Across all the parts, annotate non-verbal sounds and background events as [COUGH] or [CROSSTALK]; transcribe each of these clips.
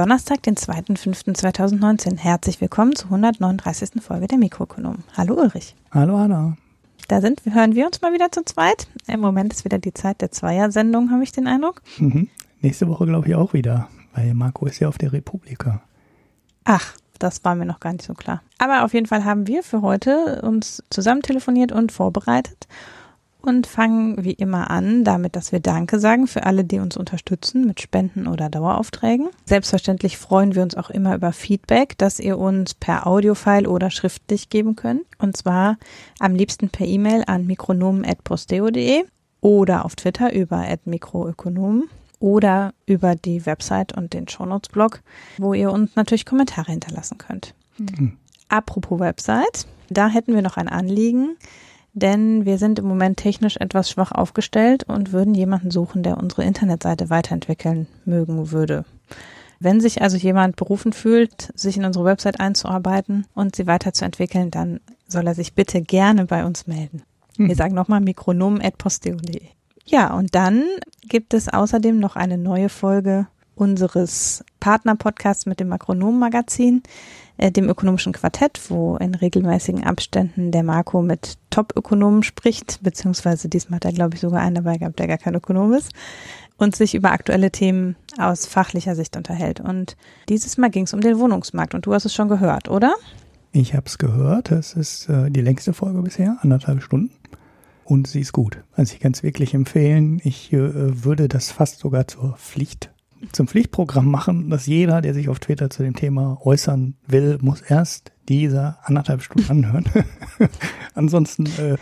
Donnerstag, den 2.5.2019. Herzlich willkommen zur 139. Folge der Mikroökonomen. Hallo Ulrich. Hallo Anna. Da sind, hören wir uns mal wieder zu zweit. Im Moment ist wieder die Zeit der Zweier-Sendung, habe ich den Eindruck. Mhm. Nächste Woche glaube ich auch wieder, weil Marco ist ja auf der Republika. Ach, das war mir noch gar nicht so klar. Aber auf jeden Fall haben wir für heute uns zusammen telefoniert und vorbereitet und fangen wie immer an damit, dass wir Danke sagen für alle, die uns unterstützen mit Spenden oder Daueraufträgen. Selbstverständlich freuen wir uns auch immer über Feedback, das ihr uns per Audiofile oder schriftlich geben könnt. Und zwar am liebsten per E-Mail an mikronomen.posteo.de oder auf Twitter über mikroökonomen oder über die Website und den Shownotes-Blog, wo ihr uns natürlich Kommentare hinterlassen könnt. Mhm. Apropos Website, da hätten wir noch ein Anliegen denn wir sind im Moment technisch etwas schwach aufgestellt und würden jemanden suchen, der unsere Internetseite weiterentwickeln mögen würde. Wenn sich also jemand berufen fühlt, sich in unsere Website einzuarbeiten und sie weiterzuentwickeln, dann soll er sich bitte gerne bei uns melden. Hm. Wir sagen nochmal mikronom.posteo.de. Ja, und dann gibt es außerdem noch eine neue Folge unseres Partnerpodcasts mit dem Makronom-Magazin äh, dem ökonomischen Quartett, wo in regelmäßigen Abständen der Marco mit Top-Ökonomen spricht, beziehungsweise diesmal hat er, glaube ich, sogar einen dabei gehabt, der gar kein Ökonom ist, und sich über aktuelle Themen aus fachlicher Sicht unterhält. Und dieses Mal ging es um den Wohnungsmarkt und du hast es schon gehört, oder? Ich habe es gehört. Das ist äh, die längste Folge bisher, anderthalb Stunden. Und sie ist gut. Also ich kann es wirklich empfehlen. Ich äh, würde das fast sogar zur Pflicht zum Pflichtprogramm machen, dass jeder, der sich auf Twitter zu dem Thema äußern will, muss erst diese anderthalb Stunden anhören. [LAUGHS] Ansonsten äh,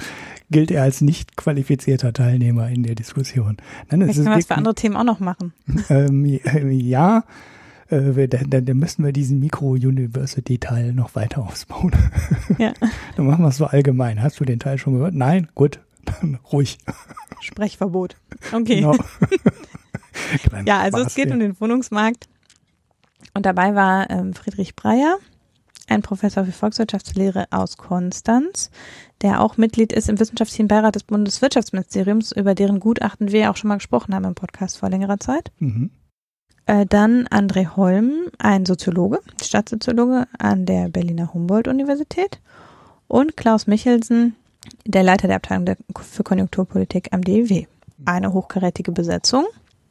gilt er als nicht qualifizierter Teilnehmer in der Diskussion. Nein, Vielleicht können wir das für andere Themen auch noch machen. [LAUGHS] Ähm, äh, ja, äh, dann, dann müssen wir diesen Mikro-University-Teil noch weiter ausbauen. Ja. [LAUGHS] dann machen wir es so allgemein. Hast du den Teil schon gehört? Nein? Gut, dann ruhig. Sprechverbot. Okay. Genau. [LAUGHS] ja, also Spaß es geht hier. um den Wohnungsmarkt. Und dabei war ähm, Friedrich Breyer, ein Professor für Volkswirtschaftslehre aus Konstanz, der auch Mitglied ist im Wissenschaftlichen Beirat des Bundeswirtschaftsministeriums, über deren Gutachten wir auch schon mal gesprochen haben im Podcast vor längerer Zeit. Mhm. Äh, dann André Holm, ein Soziologe, Stadtsoziologe an der Berliner Humboldt-Universität. Und Klaus Michelsen, der Leiter der Abteilung für Konjunkturpolitik am DEW. Eine hochkarätige Besetzung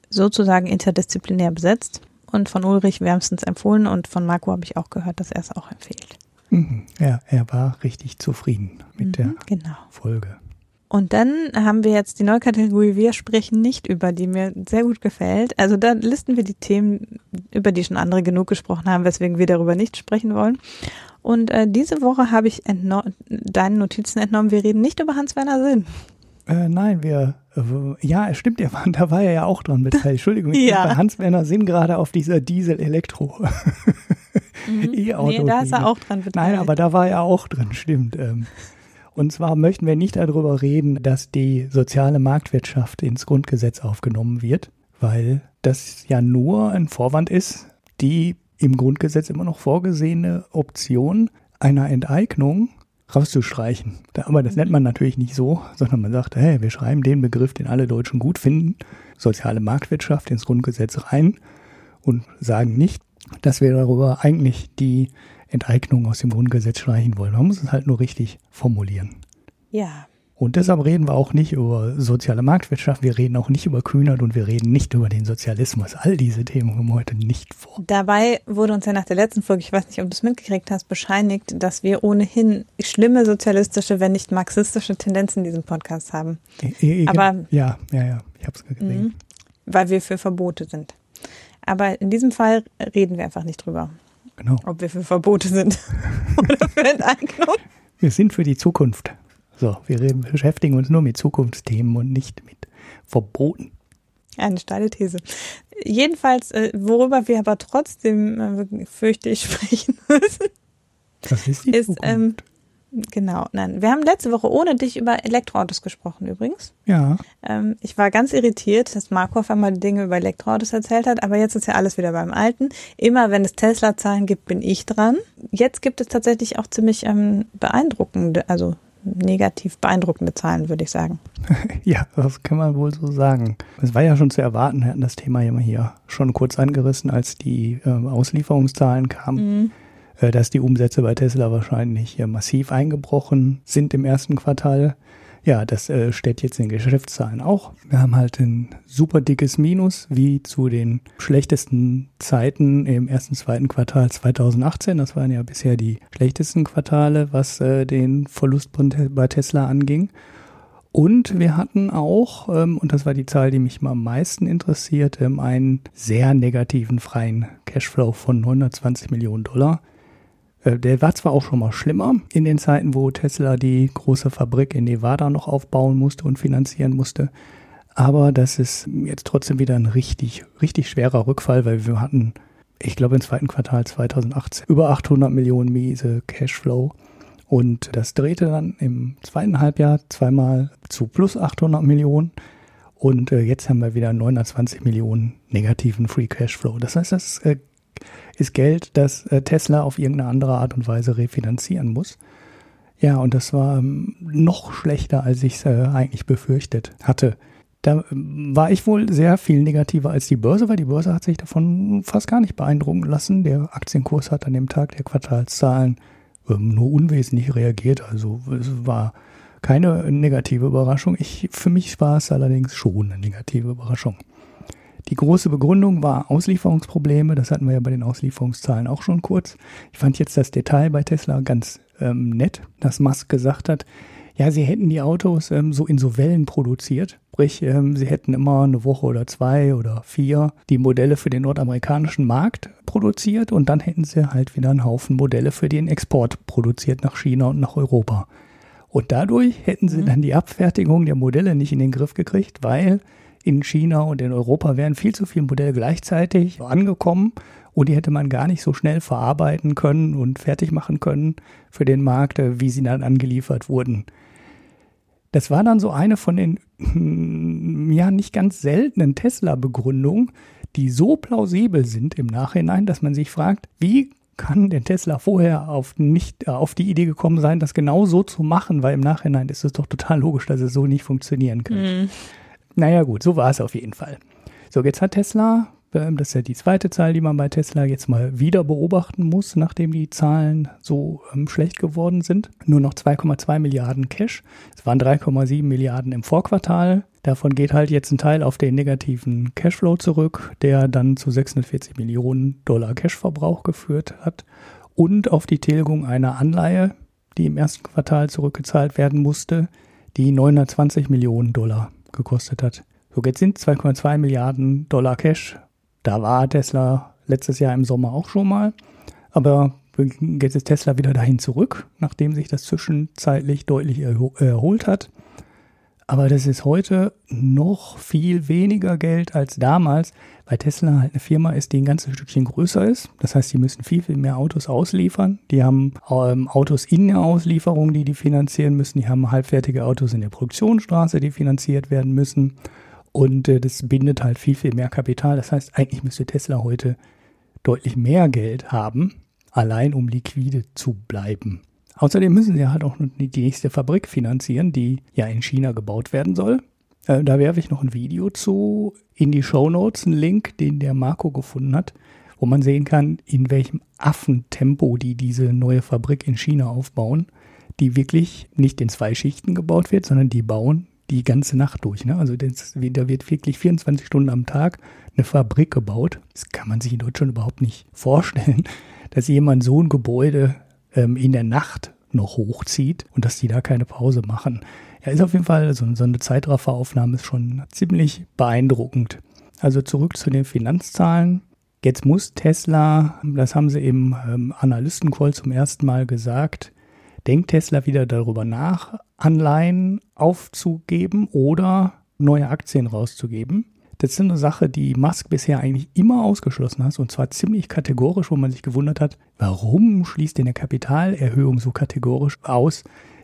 sozusagen interdisziplinär besetzt und von Ulrich wärmstens empfohlen und von Marco habe ich auch gehört, dass er es auch empfiehlt. Mhm. Ja, er war richtig zufrieden mit mhm, der genau. Folge. Und dann haben wir jetzt die neue Kategorie Wir sprechen nicht über, die mir sehr gut gefällt. Also da listen wir die Themen, über die schon andere genug gesprochen haben, weswegen wir darüber nicht sprechen wollen. Und äh, diese Woche habe ich deinen Notizen entnommen, wir reden nicht über Hans-Werner Sinn. Äh, nein, wir, ja, es stimmt, ja, [LAUGHS] da war er ja auch dran beteiligt. Entschuldigung, ich [LAUGHS] ja. bei Hans-Werner Sinn gerade auf dieser Diesel-Elektro. Mhm. [LAUGHS] E-Auto. Nee, da ist er auch dran beteiligt. Nein, aber da war er auch drin, stimmt. Ähm. Und zwar möchten wir nicht darüber reden, dass die soziale Marktwirtschaft ins Grundgesetz aufgenommen wird, weil das ja nur ein Vorwand ist, die im Grundgesetz immer noch vorgesehene Option einer Enteignung rauszustreichen. Aber das nennt man natürlich nicht so, sondern man sagt, hey, wir schreiben den Begriff, den alle Deutschen gut finden, soziale Marktwirtschaft ins Grundgesetz rein und sagen nicht, dass wir darüber eigentlich die Enteignung aus dem Grundgesetz streichen wollen. Man muss es halt nur richtig formulieren. Ja, und deshalb reden wir auch nicht über soziale Marktwirtschaft, wir reden auch nicht über Kühnert und wir reden nicht über den Sozialismus. All diese Themen kommen heute nicht vor. Dabei wurde uns ja nach der letzten Folge, ich weiß nicht, ob du es mitgekriegt hast, bescheinigt, dass wir ohnehin schlimme sozialistische, wenn nicht marxistische Tendenzen in diesem Podcast haben. Ich, Aber ja, ja, ja, ich habe es gesehen. Mhm. Weil wir für Verbote sind. Aber in diesem Fall reden wir einfach nicht drüber. Genau. Ob wir für Verbote sind [LAUGHS] oder für Enteignung. Wir sind für die Zukunft. So, wir beschäftigen uns nur mit Zukunftsthemen und nicht mit Verboten. Eine steile These. Jedenfalls, äh, worüber wir aber trotzdem, äh, fürchte ich, [LAUGHS] sprechen müssen. Das ist die ist, Zukunft. Ähm, genau, nein. Wir haben letzte Woche ohne dich über Elektroautos gesprochen übrigens. Ja. Ähm, ich war ganz irritiert, dass Marco auf einmal Dinge über Elektroautos erzählt hat, aber jetzt ist ja alles wieder beim Alten. Immer wenn es Tesla-Zahlen gibt, bin ich dran. Jetzt gibt es tatsächlich auch ziemlich ähm, beeindruckende, also negativ beeindruckende Zahlen, würde ich sagen. [LAUGHS] ja, das kann man wohl so sagen. Es war ja schon zu erwarten, wir hatten das Thema ja mal hier schon kurz angerissen, als die äh, Auslieferungszahlen kamen. Mhm äh, dass die Umsätze bei Tesla wahrscheinlich massiv eingebrochen sind im ersten Quartal. Ja, das äh, steht jetzt in Geschäftszahlen auch. Wir haben halt ein super dickes Minus, wie zu den schlechtesten Zeiten im ersten, zweiten Quartal 2018. Das waren ja bisher die schlechtesten Quartale, was äh, den Verlust bei Tesla anging. Und wir hatten auch, ähm, und das war die Zahl, die mich am meisten interessiert, ähm, einen sehr negativen freien Cashflow von 920 Millionen Dollar. Äh, der war zwar auch schon mal schlimmer in den Zeiten, wo Tesla die große Fabrik in Nevada noch aufbauen musste und finanzieren musste. Aber das ist jetzt trotzdem wieder ein richtig, richtig schwerer Rückfall, weil wir hatten, ich glaube, im zweiten Quartal 2018 über 800 Millionen miese Cashflow. Und das drehte dann im zweiten Halbjahr zweimal zu plus 800 Millionen. Und äh, jetzt haben wir wieder 920 Millionen negativen Free Cashflow. Das heißt, das äh, ist Geld, das äh, Tesla auf irgendeine andere Art und Weise refinanzieren muss. Ja, und das war ähm, noch schlechter, als ich es äh, eigentlich befürchtet hatte. Da ähm, war ich wohl sehr viel negativer als die Börse, weil die Börse hat sich davon fast gar nicht beeindrucken lassen. Der Aktienkurs hat an dem Tag der Quartalszahlen ähm, nur unwesentlich reagiert. Also es war keine negative Überraschung. Ich, für mich war es allerdings schon eine negative Überraschung. Die große Begründung war Auslieferungsprobleme. Das hatten wir ja bei den Auslieferungszahlen auch schon kurz. Ich fand jetzt das Detail bei Tesla ganz ähm, nett, dass Musk gesagt hat, ja, sie hätten die Autos ähm, so in so Wellen produziert. Sprich, ähm, sie hätten immer eine Woche oder zwei oder vier die Modelle für den nordamerikanischen Markt produziert und dann hätten sie halt wieder einen Haufen Modelle für den Export produziert nach China und nach Europa. Und dadurch hätten sie mhm. dann die Abfertigung der Modelle nicht in den Griff gekriegt, weil in China und in Europa wären viel zu viele Modelle gleichzeitig angekommen und die hätte man gar nicht so schnell verarbeiten können und fertig machen können für den Markt, äh, wie sie dann angeliefert wurden. Das war dann so eine von den hm, ja nicht ganz seltenen Tesla-Begründungen, die so plausibel sind im Nachhinein, dass man sich fragt, wie kann der Tesla vorher auf nicht auf die Idee gekommen sein, das genau so zu machen, weil im Nachhinein ist es doch total logisch, dass es so nicht funktionieren kann. Mm. Naja gut, so war es auf jeden Fall. So, jetzt hat Tesla, ähm, das ist ja die zweite Zahl, die man bei Tesla jetzt mal wieder beobachten muss, nachdem die Zahlen so ähm, schlecht geworden sind. Nur noch 2,2 Milliarden Cash. Es waren 3,7 Milliarden im Vorquartal. Davon geht halt jetzt ein Teil auf den negativen Cashflow zurück, der dann zu 640 Millionen Dollar Cashverbrauch geführt hat und auf die Tilgung einer Anleihe, die im ersten Quartal zurückgezahlt werden musste, die 920 Millionen Dollar gekostet hat. So, jetzt sind 2,2 Milliarden Dollar Cash. Da war Tesla letztes Jahr im Sommer auch schon mal. Aber jetzt ist Tesla wieder dahin zurück, nachdem sich das zwischenzeitlich deutlich erholt hat. Aber das ist heute noch viel weniger Geld als damals, weil Tesla halt eine Firma ist, die ein ganzes Stückchen größer ist. Das heißt, die müssen viel, viel mehr Autos ausliefern. Die haben ähm, Autos in der Auslieferung, die die finanzieren müssen. Die haben halbfertige Autos in der Produktionsstraße, die finanziert werden müssen. Und äh, das bindet halt viel, viel mehr Kapital. Das heißt, eigentlich müsste Tesla heute deutlich mehr Geld haben, allein um liquide zu bleiben. Außerdem müssen sie halt auch die nächste Fabrik finanzieren, die ja in China gebaut werden soll. Äh, da werfe ich noch ein Video zu in die Show Notes, einen Link, den der Marco gefunden hat, wo man sehen kann, in welchem Affentempo die diese neue Fabrik in China aufbauen, die wirklich nicht in zwei Schichten gebaut wird, sondern die bauen die ganze Nacht durch. Ne? Also das, da wird wirklich 24 Stunden am Tag eine Fabrik gebaut. Das kann man sich in Deutschland überhaupt nicht vorstellen, [LAUGHS] dass jemand so ein Gebäude ähm, in der Nacht noch hochzieht und dass die da keine Pause machen. Ja, ist auf jeden Fall so, so eine Zeitrafferaufnahme ist schon ziemlich beeindruckend. Also zurück zu den Finanzzahlen. Jetzt muss Tesla, das haben sie im ähm, Analystencall zum ersten Mal gesagt, denkt Tesla wieder darüber nach, Anleihen aufzugeben oder neue Aktien rauszugeben. Das ist eine Sache, die Musk bisher eigentlich immer ausgeschlossen hat und zwar ziemlich kategorisch, wo man sich gewundert hat, warum schließt denn eine Kapitalerhöhung so kategorisch aus?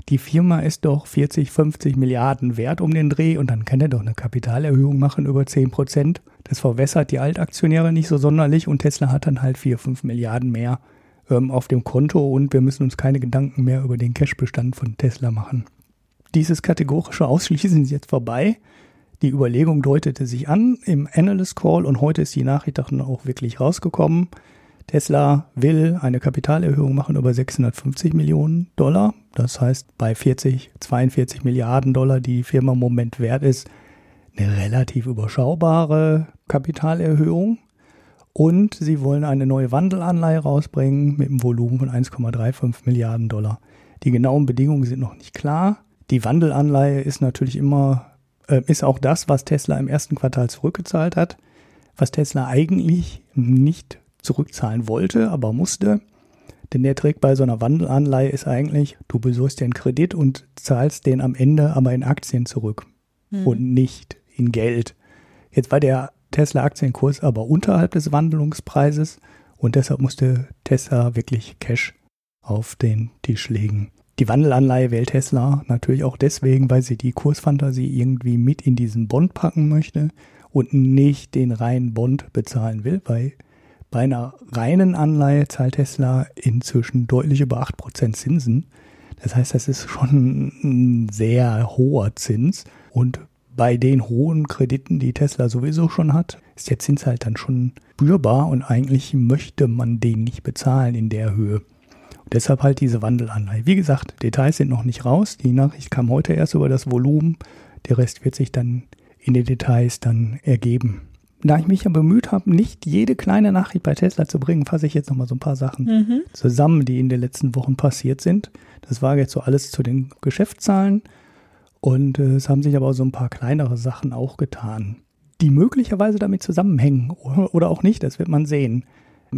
Die Firma ist doch 40, 50 Milliarden wert um den Dreh und dann kann er doch eine Kapitalerhöhung machen über 10 Prozent. Das verwässert die Altaktionäre nicht so sonderlich und Tesla hat dann halt 4, 5 Milliarden mehr ähm, auf dem Konto und wir müssen uns keine Gedanken mehr über den Cashbestand von Tesla machen. dieses kategorische Ausschließen ist jetzt vorbei. Die Überlegung deutete sich an im Analyst Call und heute ist die Nachricht dann auch wirklich rausgekommen. Tesla will eine Kapitalerhöhung machen über 650 Millionen Dollar. Das heißt, bei 40, 42 Milliarden Dollar, die die Firma im Moment wert ist, eine relativ überschaubare Kapitalerhöhung. Und sie wollen eine neue Wandelanleihe rausbringen mit einem Volumen von 1,35 Milliarden Dollar. Die genauen Bedingungen sind noch nicht klar. Die Wandelanleihe ist natürlich immer, ist auch das, was Tesla im ersten Quartal zurückgezahlt hat, was Tesla eigentlich nicht zurückzahlen wollte, aber musste. Denn der Trick bei so einer Wandelanleihe ist eigentlich, du besorgst dir einen Kredit und zahlst den am Ende aber in Aktien zurück hm. und nicht in Geld. Jetzt war der Tesla-Aktienkurs aber unterhalb des Wandlungspreises und deshalb musste Tesla wirklich Cash auf den Tisch legen. Die Wandelanleihe wählt Tesla natürlich auch deswegen, weil sie die Kursfantasie irgendwie mit in diesen Bond packen möchte und nicht den reinen Bond bezahlen will, weil bei einer reinen Anleihe zahlt Tesla inzwischen deutlich über 8% Zinsen. Das heißt, das ist schon ein sehr hoher Zins und bei den hohen Krediten, die Tesla sowieso schon hat, ist der Zins halt dann schon spürbar und eigentlich möchte man den nicht bezahlen in der Höhe. Und deshalb halt diese Wandelanleihe. Wie gesagt, Details sind noch nicht raus. Die Nachricht kam heute erst über das Volumen. Der Rest wird sich dann in den Details dann ergeben. Da ich mich ja bemüht habe, nicht jede kleine Nachricht bei Tesla zu bringen, fasse ich jetzt nochmal so ein paar Sachen mhm. zusammen, die in den letzten Wochen passiert sind. Das war jetzt so alles zu den Geschäftszahlen. Und äh, es haben sich aber so ein paar kleinere Sachen auch getan, die möglicherweise damit zusammenhängen oder auch nicht, das wird man sehen.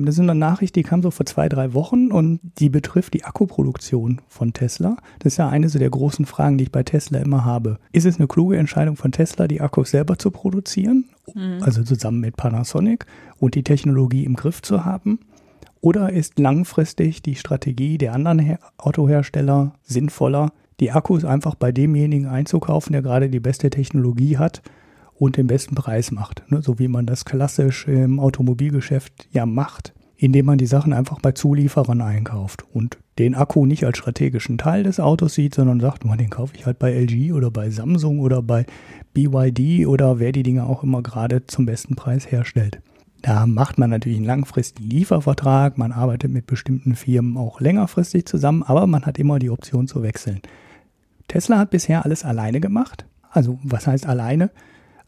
Das ist eine Nachricht, die kam so vor zwei, drei Wochen und die betrifft die Akkuproduktion von Tesla. Das ist ja eine so der großen Fragen, die ich bei Tesla immer habe. Ist es eine kluge Entscheidung von Tesla, die Akkus selber zu produzieren, mhm. also zusammen mit Panasonic und die Technologie im Griff zu haben? Oder ist langfristig die Strategie der anderen Autohersteller sinnvoller, die Akkus einfach bei demjenigen einzukaufen, der gerade die beste Technologie hat und den besten Preis macht. Ne? So wie man das klassisch im Automobilgeschäft ja macht, indem man die Sachen einfach bei Zulieferern einkauft und den Akku nicht als strategischen Teil des Autos sieht, sondern sagt, man, den kaufe ich halt bei LG oder bei Samsung oder bei BYD oder wer die Dinge auch immer gerade zum besten Preis herstellt. Da macht man natürlich einen langfristigen Liefervertrag, man arbeitet mit bestimmten Firmen auch längerfristig zusammen, aber man hat immer die Option zu wechseln. Tesla hat bisher alles alleine gemacht. Also was heißt alleine?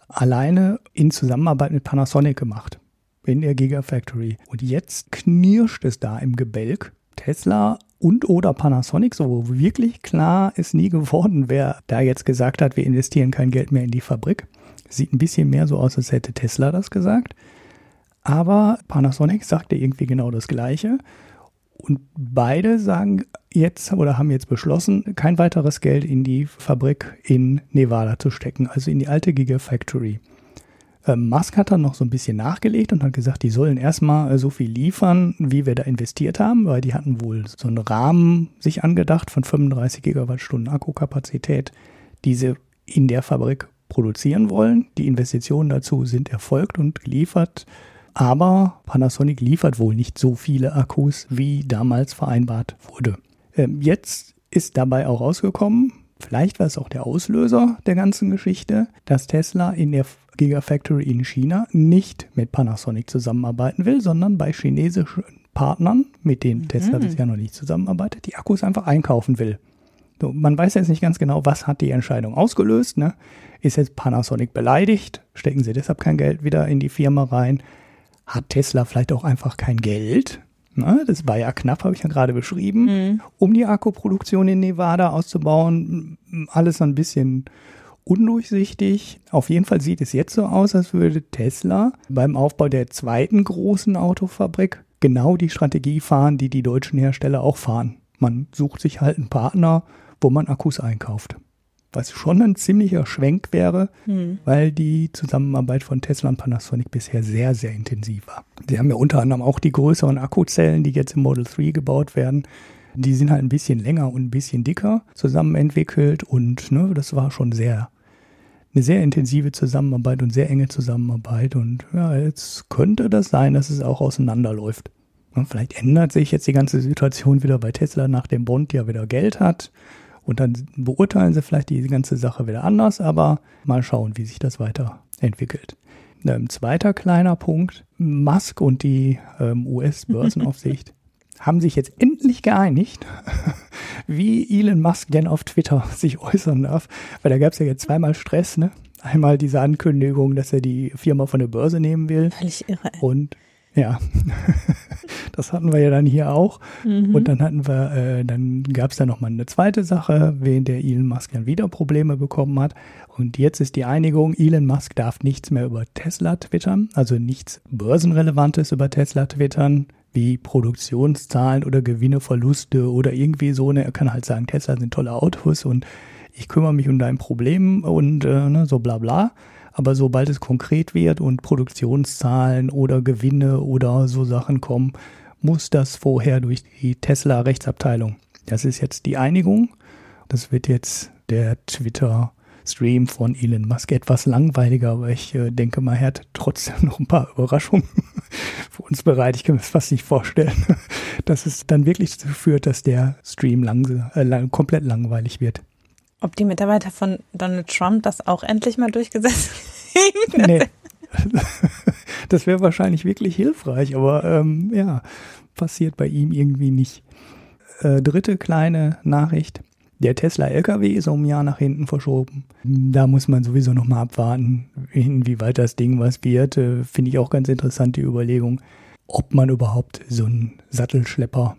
Alleine in Zusammenarbeit mit Panasonic gemacht. In der Gigafactory. Und jetzt knirscht es da im Gebälk. Tesla und oder Panasonic, so wirklich klar ist nie geworden, wer da jetzt gesagt hat, wir investieren kein Geld mehr in die Fabrik. Sieht ein bisschen mehr so aus, als hätte Tesla das gesagt. Aber Panasonic sagte irgendwie genau das Gleiche. Und beide sagen jetzt oder haben jetzt beschlossen, kein weiteres Geld in die Fabrik in Nevada zu stecken, also in die alte Gigafactory. Ähm, Musk hat dann noch so ein bisschen nachgelegt und hat gesagt, die sollen erstmal äh, so viel liefern, wie wir da investiert haben, weil die hatten wohl so einen Rahmen sich angedacht von 35 Gigawattstunden Akkukapazität, die sie in der Fabrik produzieren wollen. Die Investitionen dazu sind erfolgt und geliefert aber Panasonic liefert wohl nicht so viele Akkus, wie damals vereinbart wurde. Ähm, jetzt ist dabei auch rausgekommen, vielleicht war es auch der Auslöser der ganzen Geschichte, dass Tesla in der Gigafactory in China nicht mit Panasonic zusammenarbeiten will, sondern bei chinesischen Partnern, mit denen mhm. Tesla bisher noch nicht zusammenarbeitet, die Akkus einfach einkaufen will. So, man weiß jetzt nicht ganz genau, was hat die Entscheidung ausgelöst. Ne? Ist jetzt Panasonic beleidigt? Stecken sie deshalb kein Geld wieder in die Firma rein? Hat Tesla vielleicht auch einfach kein Geld. Na, das war ja knapp, habe ich ja gerade beschrieben, mhm. um die Akkuproduktion in Nevada auszubauen. Alles ein bisschen undurchsichtig. Auf jeden Fall sieht es jetzt so aus, als würde Tesla beim Aufbau der zweiten großen Autofabrik genau die Strategie fahren, die die deutschen Hersteller auch fahren. Man sucht sich halt einen Partner, wo man Akkus einkauft was schon ein ziemlicher Schwenk wäre, hm. weil die Zusammenarbeit von Tesla und Panasonic bisher sehr, sehr intensiv war. Sie haben ja unter anderem auch die größeren Akkuzellen, die jetzt im Model 3 gebaut werden. Die sind halt ein bisschen länger und ein bisschen dicker zusammen entwickelt und ne, das war schon sehr eine sehr intensive Zusammenarbeit und sehr enge Zusammenarbeit und ja, jetzt könnte das sein, dass es auch auseinanderläuft. Und vielleicht ändert sich jetzt die ganze Situation wieder, weil Tesla nach dem Bond ja wieder Geld hat Und dann beurteilen sie vielleicht die ganze Sache wieder anders, aber mal schauen, wie sich das weiterentwickelt. Ein ähm, zweiter kleiner Punkt, Musk und die ähm, US-Börsenaufsicht [LAUGHS] haben sich jetzt endlich geeinigt, [LAUGHS] wie Elon Musk denn auf Twitter [LAUGHS] sich äußern darf. Weil da gab es ja jetzt zweimal Stress, ne? Einmal diese Ankündigung, dass er die Firma von der Börse nehmen will. Völlig irre. Und ja, [LAUGHS] das hatten wir ja dann hier auch. Mhm. Und dann hatten wir, äh, dann gab es da nochmal eine zweite Sache, während der Elon Musk dann wieder Probleme bekommen hat. Und jetzt ist die Einigung, Elon Musk darf nichts mehr über Tesla twittern, also nichts Börsenrelevantes über Tesla twittern, wie Produktionszahlen oder Gewinne, Verluste oder irgendwie so. Ne? Er kann halt sagen, Tesla sind tolle Autos und ich kümmere mich um dein Problem und äh, ne, so bla bla. Aber sobald es konkret wird und Produktionszahlen oder Gewinne oder so Sachen kommen, muss das vorher durch die Tesla-Rechtsabteilung. Das ist jetzt die Einigung. Das wird jetzt der Twitter-Stream von Elon Musk etwas langweiliger, aber ich äh, denke mal, er hat trotzdem [LAUGHS] noch ein paar Überraschungen [LAUGHS] für uns bereit. Ich kann mir fast nicht vorstellen, [LAUGHS] dass es dann wirklich dazu führt, dass der Stream lang, äh, lang, komplett langweilig wird. Ob die Mitarbeiter von Donald Trump das auch endlich mal durchgesetzt [LAUGHS] kriegen? Nee. [LAUGHS] Das wäre wahrscheinlich wirklich hilfreich, aber ähm, ja, passiert bei ihm irgendwie nicht. Äh, dritte kleine Nachricht. Der Tesla LKW ist um ein Jahr nach hinten verschoben. Da muss man sowieso nochmal abwarten, inwieweit das Ding was wird. Äh, Finde ich auch ganz interessant, die Überlegung, ob man überhaupt so einen Sattelschlepper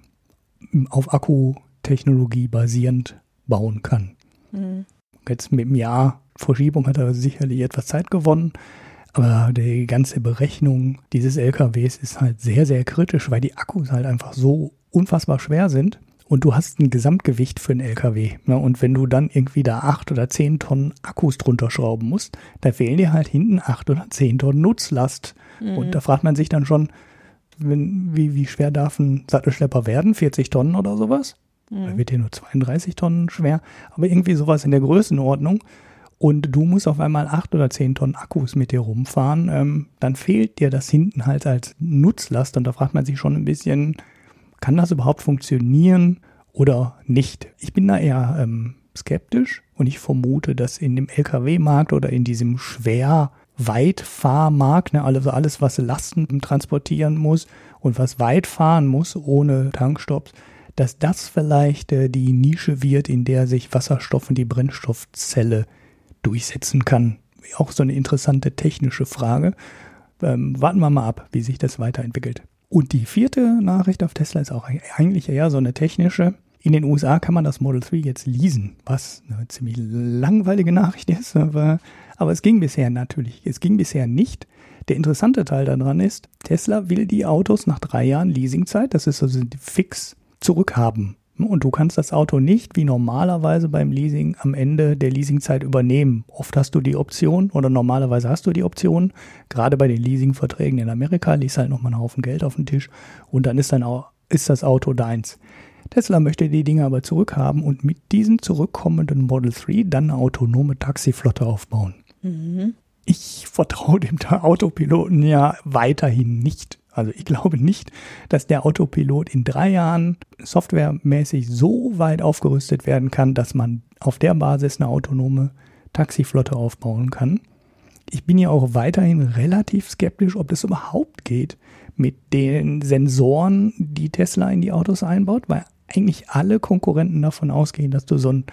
auf Akkutechnologie basierend bauen kann. Mhm. Jetzt mit dem Jahr Verschiebung hat er sicherlich etwas Zeit gewonnen. Aber die ganze Berechnung dieses LKWs ist halt sehr, sehr kritisch, weil die Akkus halt einfach so unfassbar schwer sind. Und du hast ein Gesamtgewicht für einen LKW. Ne? Und wenn du dann irgendwie da acht oder zehn Tonnen Akkus drunter schrauben musst, da fehlen dir halt hinten acht oder zehn Tonnen Nutzlast. Mhm. Und da fragt man sich dann schon, wenn, wie, wie schwer darf ein Sattelschlepper werden? 40 Tonnen oder sowas? Mhm. Da wird hier nur 32 Tonnen schwer, aber irgendwie sowas in der Größenordnung. Und du musst auf einmal acht oder zehn Tonnen Akkus mit dir rumfahren, ähm, dann fehlt dir das hinten halt als Nutzlast. Und da fragt man sich schon ein bisschen, kann das überhaupt funktionieren oder nicht? Ich bin da eher ähm, skeptisch und ich vermute, dass in dem Lkw-Markt oder in diesem schwer Weitfahrmarkt, ne, also alles, was Lasten transportieren muss und was weit fahren muss ohne Tankstops, dass das vielleicht äh, die Nische wird, in der sich Wasserstoff und die Brennstoffzelle durchsetzen kann. Auch so eine interessante technische Frage. Ähm, warten wir mal ab, wie sich das weiterentwickelt. Und die vierte Nachricht auf Tesla ist auch eigentlich eher so eine technische. In den USA kann man das Model 3 jetzt leasen, was eine ziemlich langweilige Nachricht ist, aber, aber es ging bisher natürlich. Es ging bisher nicht. Der interessante Teil daran ist, Tesla will die Autos nach drei Jahren Leasingzeit, das ist also fix zurückhaben. Und du kannst das Auto nicht wie normalerweise beim Leasing am Ende der Leasingzeit übernehmen. Oft hast du die Option oder normalerweise hast du die Option. Gerade bei den Leasingverträgen in Amerika liest halt nochmal einen Haufen Geld auf den Tisch und dann ist dann auch, ist das Auto deins. Tesla möchte die Dinge aber zurückhaben und mit diesem zurückkommenden Model 3 dann eine autonome Taxiflotte aufbauen. Mhm. Ich vertraue dem Autopiloten ja weiterhin nicht. Also ich glaube nicht, dass der Autopilot in drei Jahren softwaremäßig so weit aufgerüstet werden kann, dass man auf der Basis eine autonome Taxiflotte aufbauen kann. Ich bin ja auch weiterhin relativ skeptisch, ob das überhaupt geht mit den Sensoren, die Tesla in die Autos einbaut, weil eigentlich alle Konkurrenten davon ausgehen, dass du so ein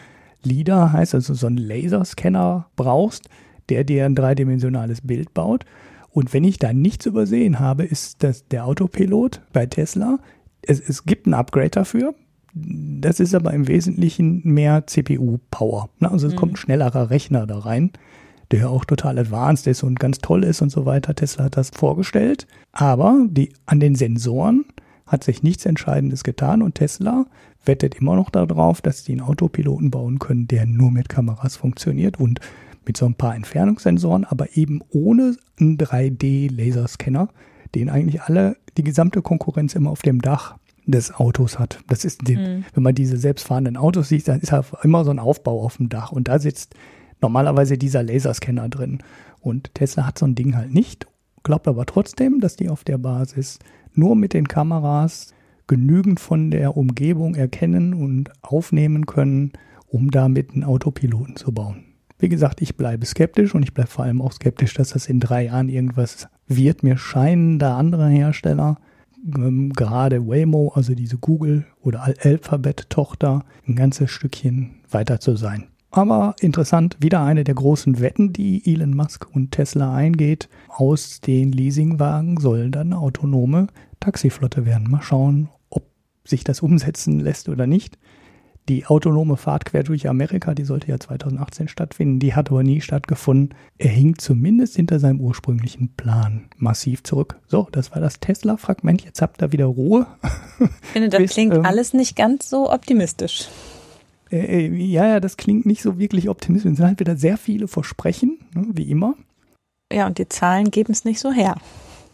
LIDAR heißt, also so ein Laserscanner brauchst, der dir ein dreidimensionales Bild baut. Und wenn ich da nichts übersehen habe, ist das der Autopilot bei Tesla. Es, es gibt ein Upgrade dafür. Das ist aber im Wesentlichen mehr CPU-Power. Also es mhm. kommt ein schnellerer Rechner da rein, der auch total advanced ist und ganz toll ist und so weiter. Tesla hat das vorgestellt. Aber die, an den Sensoren hat sich nichts Entscheidendes getan und Tesla wettet immer noch darauf, dass die einen Autopiloten bauen können, der nur mit Kameras funktioniert und mit so ein paar Entfernungssensoren, aber eben ohne einen 3D-Laserscanner, den eigentlich alle, die gesamte Konkurrenz immer auf dem Dach des Autos hat. Das ist, die, mhm. wenn man diese selbstfahrenden Autos sieht, dann ist da immer so ein Aufbau auf dem Dach und da sitzt normalerweise dieser Laserscanner drin. Und Tesla hat so ein Ding halt nicht, glaubt aber trotzdem, dass die auf der Basis nur mit den Kameras genügend von der Umgebung erkennen und aufnehmen können, um damit einen Autopiloten zu bauen. Wie gesagt, ich bleibe skeptisch und ich bleibe vor allem auch skeptisch, dass das in drei Jahren irgendwas wird. Mir scheinen da andere Hersteller, ähm, gerade Waymo, also diese Google oder Alphabet-Tochter, ein ganzes Stückchen weiter zu sein. Aber interessant, wieder eine der großen Wetten, die Elon Musk und Tesla eingeht. Aus den Leasingwagen soll dann eine autonome Taxiflotte werden. Mal schauen, ob sich das [LAUGHS] umsetzen lässt oder nicht. Die autonome Fahrt quer durch Amerika, die sollte ja 2018 stattfinden, die hat aber nie stattgefunden. Er hing zumindest hinter seinem ursprünglichen Plan massiv zurück. So, das war das Tesla-Fragment. Jetzt habt ihr wieder Ruhe. Ich finde, das Bis, klingt ähm, alles nicht ganz so optimistisch. Äh, äh, ja, ja, das klingt nicht so wirklich optimistisch. Es sind halt wieder sehr viele Versprechen, ne, wie immer. Ja, und die Zahlen geben es nicht so her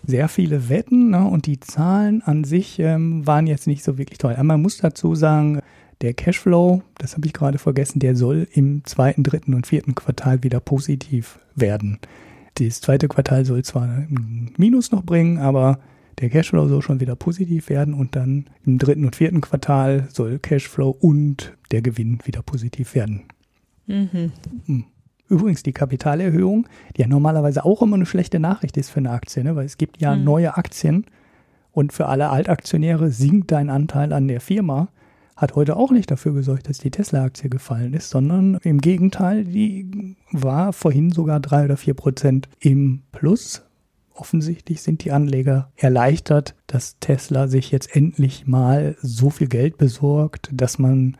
sehr viele Wetten ne, und die Zahlen an sich ähm, waren jetzt nicht so wirklich toll. Aber man muss dazu sagen, der Cashflow, das habe ich gerade vergessen, der soll im zweiten, dritten und vierten Quartal wieder positiv werden. Das zweite Quartal soll zwar ein Minus noch bringen, aber der Cashflow soll schon wieder positiv werden und dann im dritten und vierten Quartal soll Cashflow und der Gewinn wieder positiv werden. Mhm. Hm. Übrigens die Kapitalerhöhung, die ja normalerweise auch immer eine schlechte Nachricht ist für eine Aktie, ne? weil es gibt ja mhm. neue Aktien und für alle Altaktionäre sinkt dein Anteil an der Firma hat heute auch nicht dafür gesorgt, dass die Tesla-Aktie gefallen ist, sondern im Gegenteil, die war vorhin sogar drei oder vier Prozent im Plus. Offensichtlich sind die Anleger erleichtert, dass Tesla sich jetzt endlich mal so viel Geld besorgt, dass man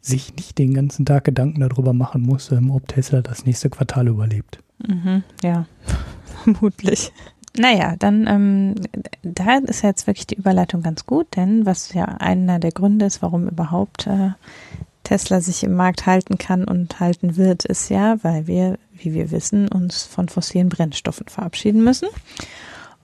sich nicht den ganzen Tag Gedanken darüber machen muss, ähm, ob Tesla das nächste Quartal überlebt. Mhm, ja, [LAUGHS] vermutlich. Naja, dann ähm, da ist jetzt wirklich die Überleitung ganz gut, denn was ja einer der Gründe ist, warum überhaupt äh, Tesla sich im Markt halten kann und halten wird, ist ja, weil wir, wie wir wissen, uns von fossilen Brennstoffen verabschieden müssen.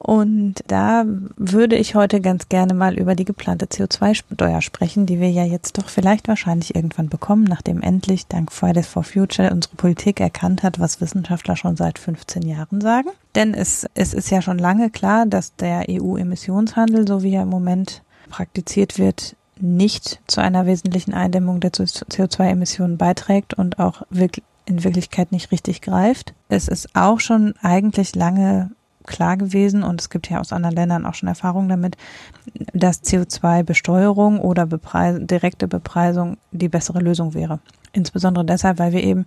Und da würde ich heute ganz gerne mal über die geplante CO2-Steuer sprechen, die wir ja jetzt doch vielleicht wahrscheinlich irgendwann bekommen, nachdem endlich dank Fridays for Future unsere Politik erkannt hat, was Wissenschaftler schon seit 15 Jahren sagen. Denn es, es ist ja schon lange klar, dass der EU-Emissionshandel, so wie er im Moment praktiziert wird, nicht zu einer wesentlichen Eindämmung der CO2-Emissionen beiträgt und auch in Wirklichkeit nicht richtig greift. Es ist auch schon eigentlich lange klar gewesen und es gibt ja aus anderen Ländern auch schon Erfahrungen damit, dass CO2-Besteuerung oder Bepreis direkte Bepreisung die bessere Lösung wäre. Insbesondere deshalb, weil wir eben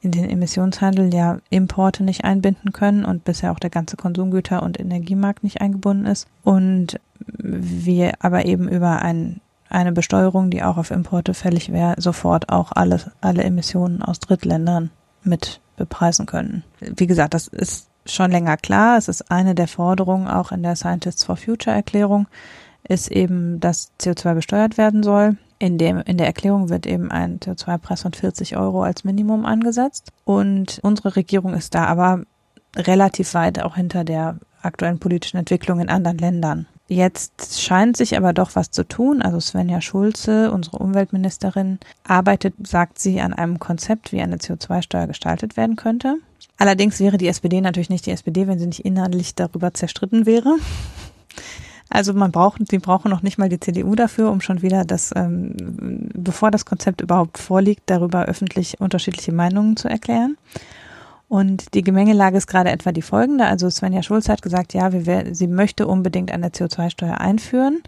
in den Emissionshandel ja Importe nicht einbinden können und bisher auch der ganze Konsumgüter- und Energiemarkt nicht eingebunden ist und wir aber eben über ein, eine Besteuerung, die auch auf Importe fällig wäre, sofort auch alle, alle Emissionen aus Drittländern mit bepreisen können. Wie gesagt, das ist schon länger klar. Es ist eine der Forderungen auch in der Scientists for Future Erklärung, ist eben, dass CO2 besteuert werden soll. In, dem, in der Erklärung wird eben ein CO2-Preis von 40 Euro als Minimum angesetzt. Und unsere Regierung ist da aber relativ weit auch hinter der aktuellen politischen Entwicklung in anderen Ländern. Jetzt scheint sich aber doch was zu tun. Also Svenja Schulze, unsere Umweltministerin, arbeitet, sagt sie, an einem Konzept, wie eine CO2-Steuer gestaltet werden könnte. Allerdings wäre die SPD natürlich nicht die SPD, wenn sie nicht inhaltlich darüber zerstritten wäre. Also man braucht, sie brauchen noch nicht mal die CDU dafür, um schon wieder das, ähm, bevor das Konzept überhaupt vorliegt, darüber öffentlich unterschiedliche Meinungen zu erklären. Und die Gemengelage ist gerade etwa die folgende. Also Svenja Schulz hat gesagt, ja, wir, sie möchte unbedingt eine CO2-Steuer einführen.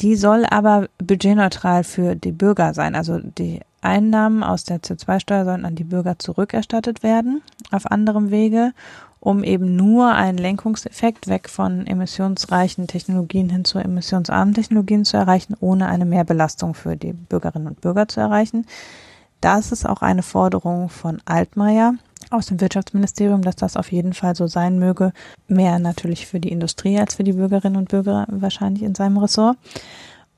Die soll aber budgetneutral für die Bürger sein. Also die Einnahmen aus der CO2-Steuer sollen an die Bürger zurückerstattet werden auf anderem Wege, um eben nur einen Lenkungseffekt weg von emissionsreichen Technologien hin zu emissionsarmen Technologien zu erreichen, ohne eine Mehrbelastung für die Bürgerinnen und Bürger zu erreichen. Das ist auch eine Forderung von Altmaier aus dem Wirtschaftsministerium, dass das auf jeden Fall so sein möge. Mehr natürlich für die Industrie als für die Bürgerinnen und Bürger wahrscheinlich in seinem Ressort.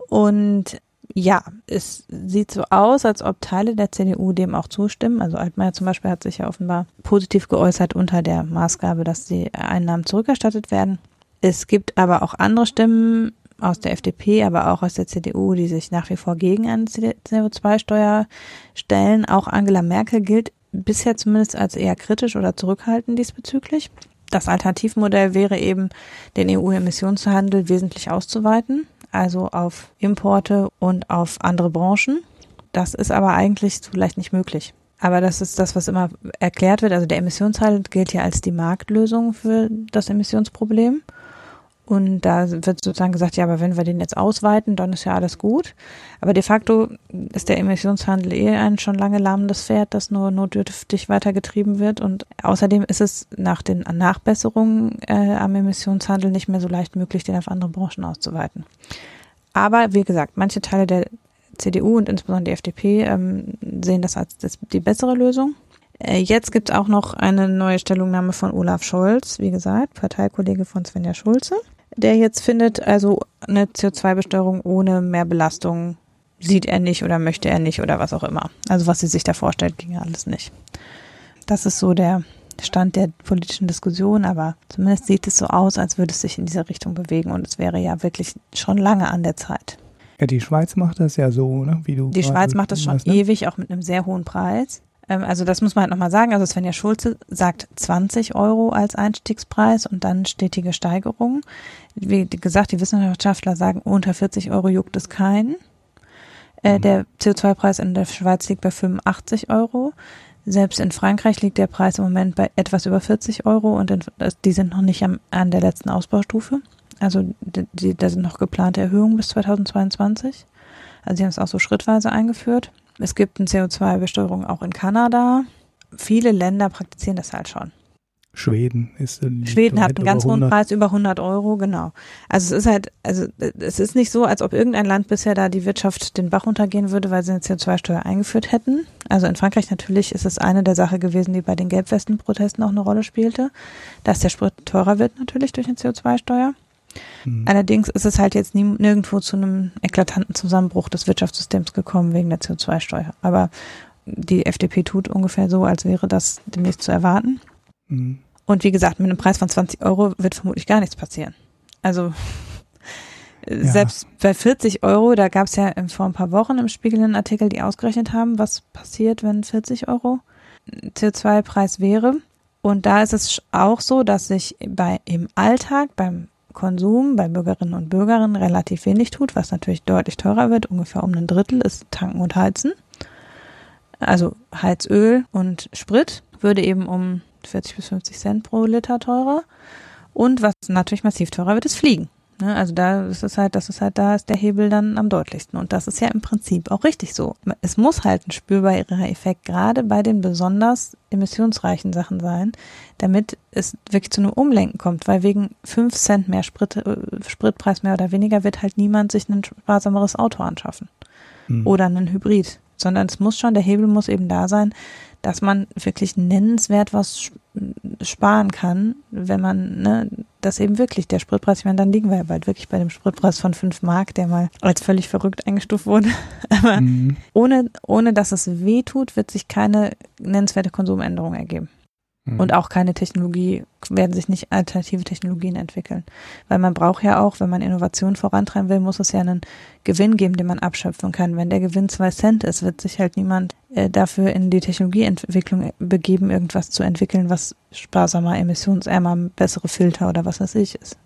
Und ja, es sieht so aus, als ob Teile der CDU dem auch zustimmen. Also Altmaier zum Beispiel hat sich ja offenbar positiv geäußert unter der Maßgabe, dass die Einnahmen zurückerstattet werden. Es gibt aber auch andere Stimmen aus der FDP, aber auch aus der CDU, die sich nach wie vor gegen eine CO2-Steuer stellen. Auch Angela Merkel gilt bisher zumindest als eher kritisch oder zurückhaltend diesbezüglich. Das Alternativmodell wäre eben, den EU-Emissionshandel wesentlich auszuweiten also auf Importe und auf andere Branchen. das ist aber eigentlich so leicht nicht möglich. Aber das ist das, was immer erklärt wird. Also der Emissionshandel gilt ja als die Marktlösung für das Emissionsproblem. Und da wird sozusagen gesagt, ja, aber wenn wir den jetzt ausweiten, dann ist ja alles gut. Aber de facto ist der Emissionshandel eh ein schon lange lahmendes Pferd, das nur notdürftig weitergetrieben wird. Und außerdem ist es nach den Nachbesserungen äh, am Emissionshandel nicht mehr so leicht möglich, den auf andere Branchen auszuweiten. Aber wie gesagt, manche Teile der CDU und insbesondere die FDP ähm, sehen das als das, die bessere Lösung. Äh, jetzt gibt es auch noch eine neue Stellungnahme von Olaf Scholz, wie gesagt, Parteikollege von Svenja Schulze der jetzt findet, also eine CO2-Besteuerung ohne mehr Belastung sieht er nicht oder möchte er nicht oder was auch immer. Also was sie sich da vorstellt, ging ja alles nicht. Das ist so der Stand der politischen Diskussion, aber zumindest sieht es so aus, als würde es sich in diese Richtung bewegen und es wäre ja wirklich schon lange an der Zeit. Ja, die Schweiz macht das ja so, ne? wie du. Die Schweiz macht das schon hast, ne? ewig, auch mit einem sehr hohen Preis. Ähm, also das muss man halt nochmal sagen. Also Svenja Schulze sagt 20 Euro als Einstiegspreis und dann stetige Steigerung. Wie gesagt, die Wissenschaftler sagen, unter 40 Euro juckt es keinen. Äh, mhm. Der CO2-Preis in der Schweiz liegt bei 85 Euro. Selbst in Frankreich liegt der Preis im Moment bei etwas über 40 Euro und die sind noch nicht am, an der letzten Ausbaustufe. Also da sind noch geplante Erhöhungen bis 2022. Also sie haben es auch so schrittweise eingeführt. Es gibt eine CO2-Besteuerung auch in Kanada. Viele Länder praktizieren das halt schon. Schweden ist Schweden hat einen ganz hohen Preis über 100 Euro, genau. Also es ist halt, also es ist nicht so, als ob irgendein Land bisher da die Wirtschaft den Bach runtergehen würde, weil sie eine CO2-Steuer eingeführt hätten. Also in Frankreich natürlich ist es eine der Sachen gewesen, die bei den Gelbwesten-Protesten auch eine Rolle spielte, dass der Sprit teurer wird natürlich durch eine CO2-Steuer. Mhm. Allerdings ist es halt jetzt nie, nirgendwo zu einem eklatanten Zusammenbruch des Wirtschaftssystems gekommen wegen der CO2-Steuer. Aber die FDP tut ungefähr so, als wäre das demnächst zu erwarten. Mhm. Und wie gesagt, mit einem Preis von 20 Euro wird vermutlich gar nichts passieren. Also ja. selbst bei 40 Euro, da gab es ja vor ein paar Wochen im Spiegel einen Artikel, die ausgerechnet haben, was passiert, wenn 40 Euro CO2-Preis wäre. Und da ist es auch so, dass sich bei im Alltag, beim Konsum bei Bürgerinnen und Bürgern relativ wenig tut, was natürlich deutlich teurer wird. Ungefähr um ein Drittel ist Tanken und Heizen. Also Heizöl und Sprit würde eben um 40 bis 50 Cent pro Liter teurer. Und was natürlich massiv teurer wird, ist Fliegen. Ne? Also da ist es halt, das ist halt, da ist der Hebel dann am deutlichsten. Und das ist ja im Prinzip auch richtig so. Es muss halt ein spürbarer Effekt gerade bei den besonders emissionsreichen Sachen sein, damit es wirklich zu einem Umlenken kommt, weil wegen fünf Cent mehr Sprit, äh, Spritpreis mehr oder weniger wird halt niemand sich ein sparsameres Auto anschaffen. Mhm. Oder einen Hybrid. Sondern es muss schon, der Hebel muss eben da sein, dass man wirklich nennenswert was sparen kann, wenn man ne, das eben wirklich, der Spritpreis, ich meine, dann liegen wir ja bald wirklich bei dem Spritpreis von 5 Mark, der mal als völlig verrückt eingestuft wurde. [LAUGHS] Aber mhm. ohne, ohne dass es weh tut, wird sich keine nennenswerte Konsumänderung ergeben. Mhm. Und auch keine Technologie, werden sich nicht alternative Technologien entwickeln. Weil man braucht ja auch, wenn man Innovation vorantreiben will, muss es ja einen Gewinn geben, den man abschöpfen kann. Wenn der Gewinn zwei Cent ist, wird sich halt niemand äh, dafür in die Technologieentwicklung begeben, irgendwas zu entwickeln, was sparsamer, emissionsärmer, bessere Filter oder was weiß ich ist.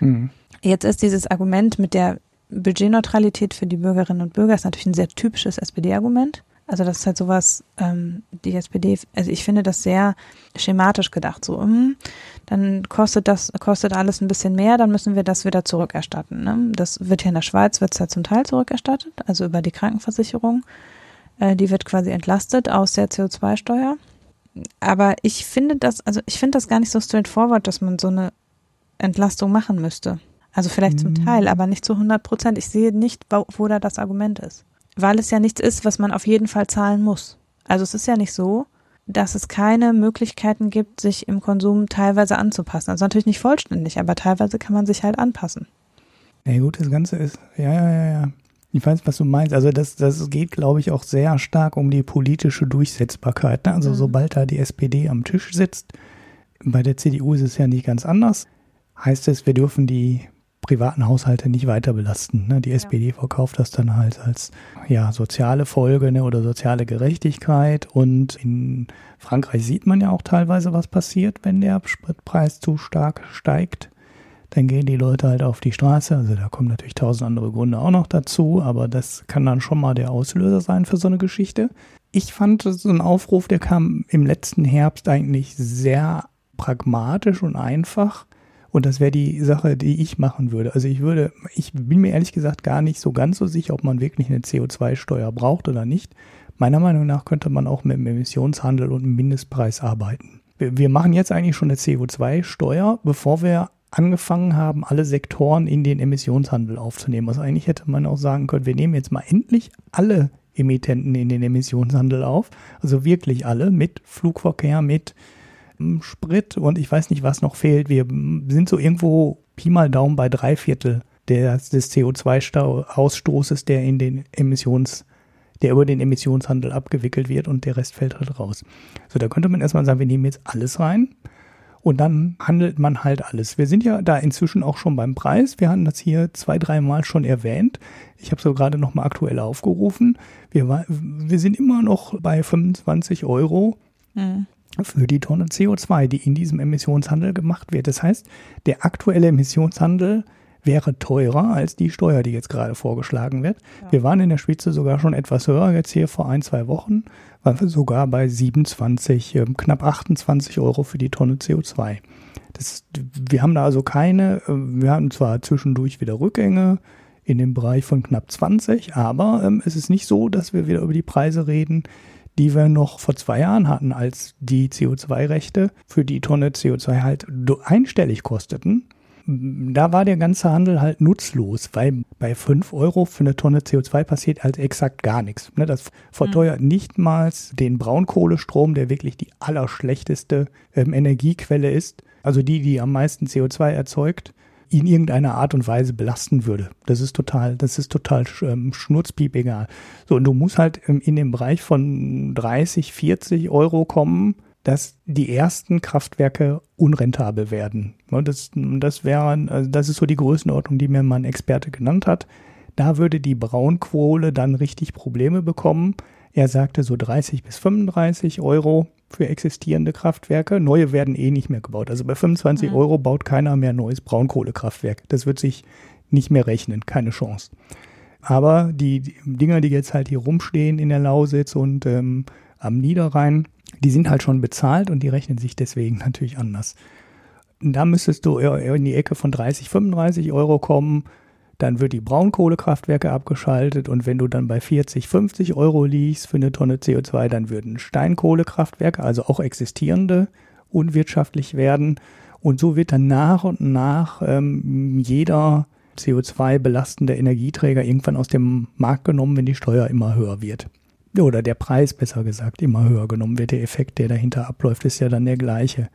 Mhm. Jetzt ist dieses Argument mit der Budgetneutralität für die Bürgerinnen und Bürger ist natürlich ein sehr typisches SPD-Argument. Also das ist halt sowas, ähm, die SPD, also ich finde das sehr schematisch gedacht. So, hm, dann kostet das, kostet alles ein bisschen mehr, dann müssen wir das wieder zurückerstatten. Ne? Das wird hier in der Schweiz, wird es ja zum Teil zurückerstattet, also über die Krankenversicherung. Äh, die wird quasi entlastet aus der CO2-Steuer. Aber ich finde das, also ich finde das gar nicht so straightforward, dass man so eine Entlastung machen müsste. Also vielleicht zum mhm. Teil, aber nicht zu 100 Prozent. Ich sehe nicht, wo, wo da das Argument ist weil es ja nichts ist, was man auf jeden Fall zahlen muss. Also es ist ja nicht so, dass es keine Möglichkeiten gibt, sich im Konsum teilweise anzupassen. Also natürlich nicht vollständig, aber teilweise kann man sich halt anpassen. Ja gut, das Ganze ist, ja, ja, ja, ja. Ich weiß, was du meinst. Also das, das geht, glaube ich, auch sehr stark um die politische Durchsetzbarkeit. Ne? Also mhm. sobald da die SPD am Tisch sitzt, bei der CDU ist es ja nicht ganz anders, heißt es, wir dürfen die privaten Haushalte nicht weiter belasten. Ne? Die ja. SPD verkauft das dann halt als ja, soziale Folge ne, oder soziale Gerechtigkeit. Und in Frankreich sieht man ja auch teilweise, was passiert, wenn der Spritpreis zu stark steigt. dann gehen die Leute halt auf die Straße. Also da kommen natürlich tausend andere Gründe auch noch dazu, aber das kann dann schon mal der Auslöser sein für so eine Geschichte. Ich fand so ein Aufruf, der kam im letzten Herbst eigentlich sehr pragmatisch und einfach. Und das wäre die Sache, die ich machen würde. Also ich würde, ich bin mir ehrlich gesagt gar nicht so ganz so sicher, ob man wirklich eine CO2-Steuer braucht oder nicht. Meiner Meinung nach könnte man auch mit dem Emissionshandel und einem Mindestpreis arbeiten. Wir, wir machen jetzt eigentlich schon eine CO2-Steuer, bevor wir angefangen haben, alle Sektoren in den Emissionshandel aufzunehmen. Also eigentlich hätte man auch sagen können, wir nehmen jetzt mal endlich alle Emittenten in den Emissionshandel auf. Also wirklich alle mit Flugverkehr, mit Sprit und ich weiß nicht, was noch fehlt. Wir sind so irgendwo Pi mal Daumen bei drei Viertel des, des CO2-Ausstoßes, der in den Emissions, der über den Emissionshandel abgewickelt wird und der Rest fällt halt raus. So, da könnte man erstmal sagen, wir nehmen jetzt alles rein und dann handelt man halt alles. Wir sind ja da inzwischen auch schon beim Preis. Wir hatten das hier zwei, dreimal schon erwähnt. Ich habe so gerade nochmal aktuell aufgerufen. Wir, wir sind immer noch bei 25 Euro. Mhm für die Tonne CO2, die in diesem Emissionshandel gemacht wird. Das heißt, der aktuelle Emissionshandel wäre teurer als die Steuer, die jetzt gerade vorgeschlagen wird. Ja. Wir waren in der Spitze sogar schon etwas höher, jetzt hier vor ein, zwei Wochen waren wir sogar bei 27, äh, knapp 28 Euro für die Tonne CO2. Das, wir haben da also keine, äh, wir haben zwar zwischendurch wieder Rückgänge in dem Bereich von knapp 20, aber ähm, es ist nicht so, dass wir wieder über die Preise reden, die wir noch vor zwei Jahren hatten, als die CO2-Rechte für die Tonne CO2 halt einstellig kosteten. Da war der ganze Handel halt nutzlos, weil bei 5 Euro für eine Tonne CO2 passiert halt exakt gar nichts. Ne, das verteuert mhm. nichtmals den Braunkohlestrom, der wirklich die allerschlechteste ähm, Energiequelle ist. Also die, die am meisten CO2 erzeugt in irgendeiner Art und Weise belasten würde. Das ist total, das ist total ähm, schnurzpiep egal. So, und du musst halt ähm, in den Bereich von 30, 40 Euro kommen, dass die ersten Kraftwerke unrentabel werden. Das, das wäre, also das ist so die Größenordnung, die mir mein Experte genannt hat. Da würde die Braunkohle dann richtig Probleme bekommen. Er sagte so 30 bis 35 Euro für existierende Kraftwerke. Neue werden eh nicht mehr gebaut. Also bei 25 mhm. Euro baut keiner mehr neues Braunkohlekraftwerk. Das wird sich nicht mehr rechnen, keine Chance. Aber die, Dinger, die jetzt halt hier rumstehen in der Lausitz und ähm, am Niederrhein, die sind halt schon bezahlt und die rechnen sich deswegen natürlich anders. Da müsstest du in die Ecke von 30, 35 Euro kommen dann wird die Braunkohlekraftwerke abgeschaltet und wenn du dann bei 40, 50 Euro liegst für eine Tonne CO2, dann würden Steinkohlekraftwerke, also auch existierende, unwirtschaftlich werden. Und so wird dann nach und nach ähm, jeder CO2 belastende Energieträger irgendwann aus dem Markt genommen, wenn die Steuer immer höher wird. Oder der Preis, besser gesagt, immer höher genommen wird. Der Effekt, der dahinter abläuft, ist ja dann der gleiche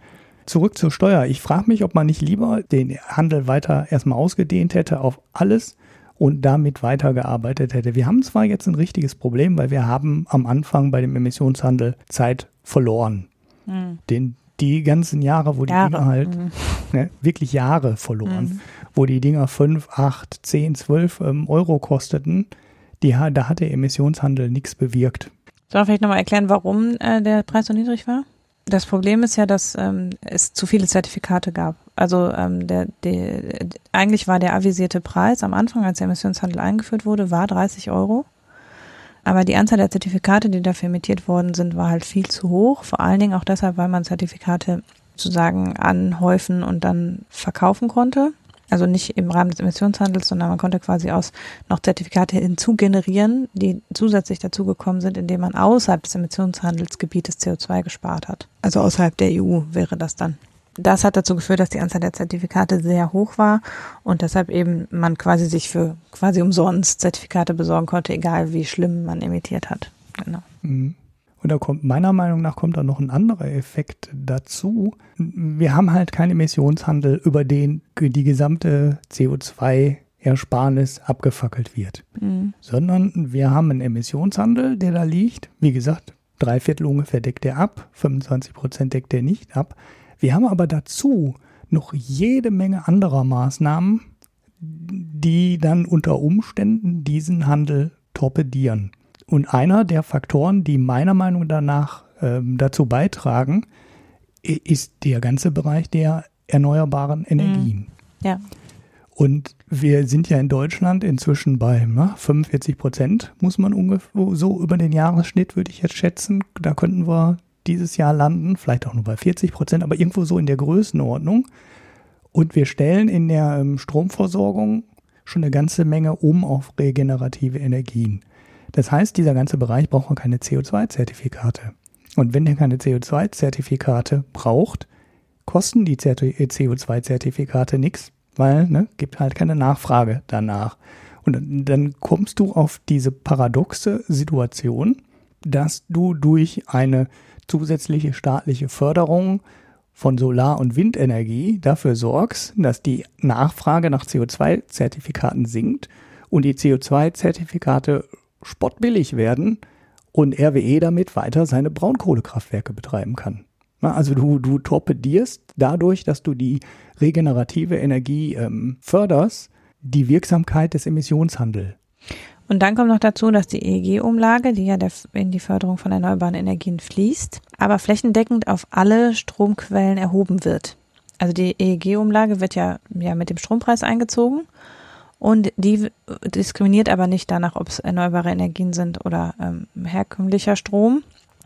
zurück zur Steuer. Ich frage mich, ob man nicht lieber den Handel weiter erstmal ausgedehnt hätte auf alles und damit weitergearbeitet hätte. Wir haben zwar jetzt ein richtiges Problem, weil wir haben am Anfang bei dem Emissionshandel Zeit verloren. Mhm. Den, die ganzen Jahre, wo die Jahre. Dinger halt, mhm. ne, wirklich Jahre verloren, mhm. wo die Dinger 5, 8, 10, 12 ähm, Euro kosteten, die, da hat der Emissionshandel nichts bewirkt. Soll ich vielleicht nochmal erklären, warum äh, der Preis so niedrig war? Das Problem ist ja, dass ähm, es zu viele Zertifikate gab. Also ähm, der, der, eigentlich war der avisierte Preis am Anfang, als der Emissionshandel eingeführt wurde, war 30 Euro. Aber die Anzahl der Zertifikate, die dafür emittiert worden sind, war halt viel zu hoch. Vor allen Dingen auch deshalb, weil man Zertifikate sozusagen anhäufen und dann verkaufen konnte. Also nicht im Rahmen des Emissionshandels, sondern man konnte quasi aus noch Zertifikate hinzugenerieren, die zusätzlich dazugekommen sind, indem man außerhalb des Emissionshandelsgebietes CO2 gespart hat. Also außerhalb der EU wäre das dann. Das hat dazu geführt, dass die Anzahl der Zertifikate sehr hoch war und deshalb eben man quasi sich für quasi umsonst Zertifikate besorgen konnte, egal wie schlimm man emittiert hat. Genau. Mhm. Und da kommt meiner Meinung nach kommt da noch ein anderer Effekt dazu. Wir haben halt keinen Emissionshandel, über den die gesamte CO2-Ersparnis abgefackelt wird, mhm. sondern wir haben einen Emissionshandel, der da liegt. Wie gesagt, drei Viertel ungefähr deckt er ab, 25 Prozent deckt er nicht ab. Wir haben aber dazu noch jede Menge anderer Maßnahmen, die dann unter Umständen diesen Handel torpedieren. Und einer der Faktoren, die meiner Meinung nach ähm, dazu beitragen, ist der ganze Bereich der erneuerbaren Energien. Ja. Und wir sind ja in Deutschland inzwischen bei na, 45 Prozent, muss man ungefähr so über den Jahresschnitt, würde ich jetzt schätzen. Da könnten wir dieses Jahr landen, vielleicht auch nur bei 40 Prozent, aber irgendwo so in der Größenordnung. Und wir stellen in der ähm, Stromversorgung schon eine ganze Menge um auf regenerative Energien. Das heißt, dieser ganze Bereich braucht keine CO2-Zertifikate. Und wenn er keine CO2-Zertifikate braucht, kosten die CO2-Zertifikate nichts, weil ne, gibt halt keine Nachfrage danach. Und dann kommst du auf diese paradoxe Situation, dass du durch eine zusätzliche staatliche Förderung von Solar- und Windenergie dafür sorgst, dass die Nachfrage nach CO2-Zertifikaten sinkt und die CO2-Zertifikate spottbillig werden und RWE damit weiter seine Braunkohlekraftwerke betreiben kann. Also du, du torpedierst dadurch, dass du die regenerative Energie ähm, förderst, die Wirksamkeit des Emissionshandels. Und dann kommt noch dazu, dass die EEG-Umlage, die ja in die Förderung von erneuerbaren Energien fließt, aber flächendeckend auf alle Stromquellen erhoben wird. Also die EEG-Umlage wird ja, ja mit dem Strompreis eingezogen und die diskriminiert aber nicht danach, ob es erneuerbare Energien sind oder ähm, herkömmlicher Strom,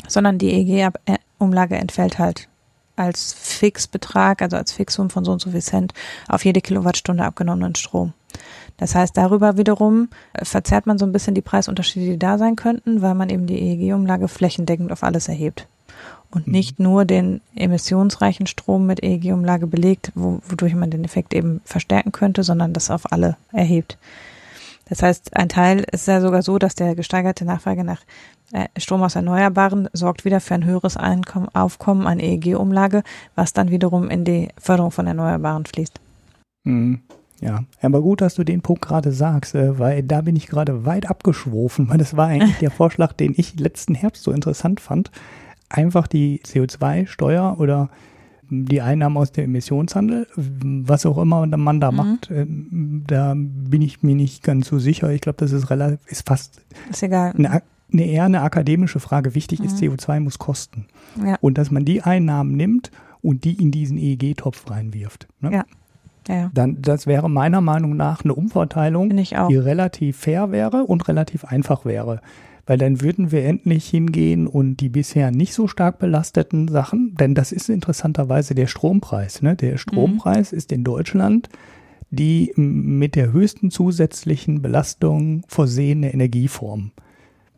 sondern die EEG-Umlage entfällt halt als Fixbetrag, also als Fixum von so und so viel Cent auf jede Kilowattstunde abgenommenen Strom. Das heißt, darüber wiederum äh, verzerrt man so ein bisschen die Preisunterschiede, die da sein könnten, weil man eben die EEG-Umlage flächendeckend auf alles erhebt. Und mhm. nicht nur den emissionsreichen Strom mit EEG-Umlage belegt, wodurch man den Effekt eben verstärken könnte, sondern das auf alle erhebt. Das heißt, ein Teil ist ja sogar so, dass der gesteigerte Nachfrage nach äh, Strom aus Erneuerbaren sorgt wieder für ein höheres Einkommen, Aufkommen an EEG-Umlage, was dann wiederum in die Förderung von Erneuerbaren fließt. Mhm. Ja, aber gut, dass du den Punkt gerade sagst, äh, weil da bin ich gerade weit abgeschwofen, weil das war eigentlich der Vorschlag, den ich letzten Herbst so interessant fand. Einfach die CO2-Steuer oder die Einnahmen aus dem Emissionshandel, was auch immer man da mhm. macht, äh, da bin ich mir nicht ganz so sicher. Ich glaube, das ist relativ, ist fast ist egal. Eine, eine eher eine akademische Frage. Wichtig mhm. ist, CO2 muss kosten. Ja. Und dass man die Einnahmen nimmt und die in diesen EEG-Topf reinwirft. Ne? Ja. Ja. Dann, das wäre meiner Meinung nach eine Umverteilung, die relativ fair wäre und relativ einfach wäre. Weil dann würden wir endlich hingehen und die bisher nicht so stark belasteten Sachen, denn das ist interessanterweise der Strompreis. Ne? Der Strompreis mhm. ist in Deutschland die mit der höchsten zusätzlichen Belastung versehene Energieform.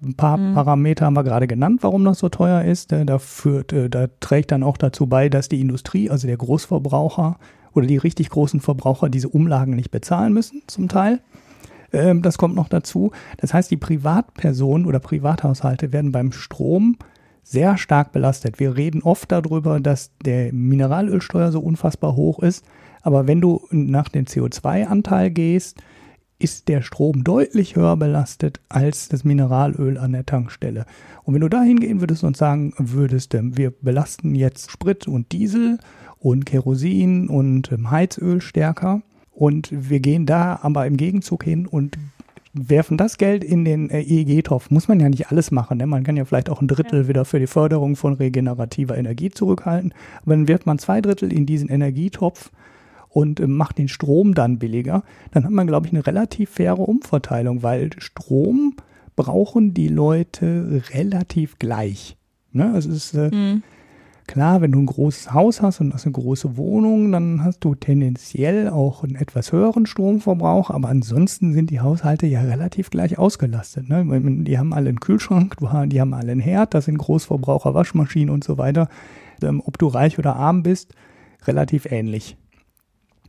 Ein paar mhm. Parameter haben wir gerade genannt, warum das so teuer ist. Da, führt, äh, da trägt dann auch dazu bei, dass die Industrie, also der Großverbraucher, oder die richtig großen Verbraucher diese Umlagen nicht bezahlen müssen, zum Teil. Ähm, das kommt noch dazu. Das heißt, die Privatpersonen oder Privathaushalte werden beim Strom sehr stark belastet. Wir reden oft darüber, dass der Mineralölsteuer so unfassbar hoch ist. Aber wenn du nach dem CO2-Anteil gehst, ist der Strom deutlich höher belastet als das Mineralöl an der Tankstelle. Und wenn du da hingehen würdest und sagen würdest, ähm, wir belasten jetzt Sprit und Diesel und Kerosin und ähm, Heizöl stärker. Und wir gehen da aber im Gegenzug hin und werfen das Geld in den äh, EEG-Topf. Muss man ja nicht alles machen. Ne? Man kann ja vielleicht auch ein Drittel ja. wieder für die Förderung von regenerativer Energie zurückhalten. Aber dann wirft man zwei Drittel in diesen Energietopf und äh, macht den Strom dann billiger. Dann hat man, glaube ich, eine relativ faire Umverteilung, weil Strom brauchen die Leute relativ gleich. Ne? Es ist, äh, mhm. Klar, wenn du ein großes Haus hast und hast eine große Wohnung, dann hast du tendenziell auch einen etwas höheren Stromverbrauch, aber ansonsten sind die Haushalte ja relativ gleich ausgelastet. Ne? Die haben alle einen Kühlschrank, die haben alle einen Herd, das sind Großverbraucher, Waschmaschinen und so weiter. Ähm, ob du reich oder arm bist, relativ ähnlich.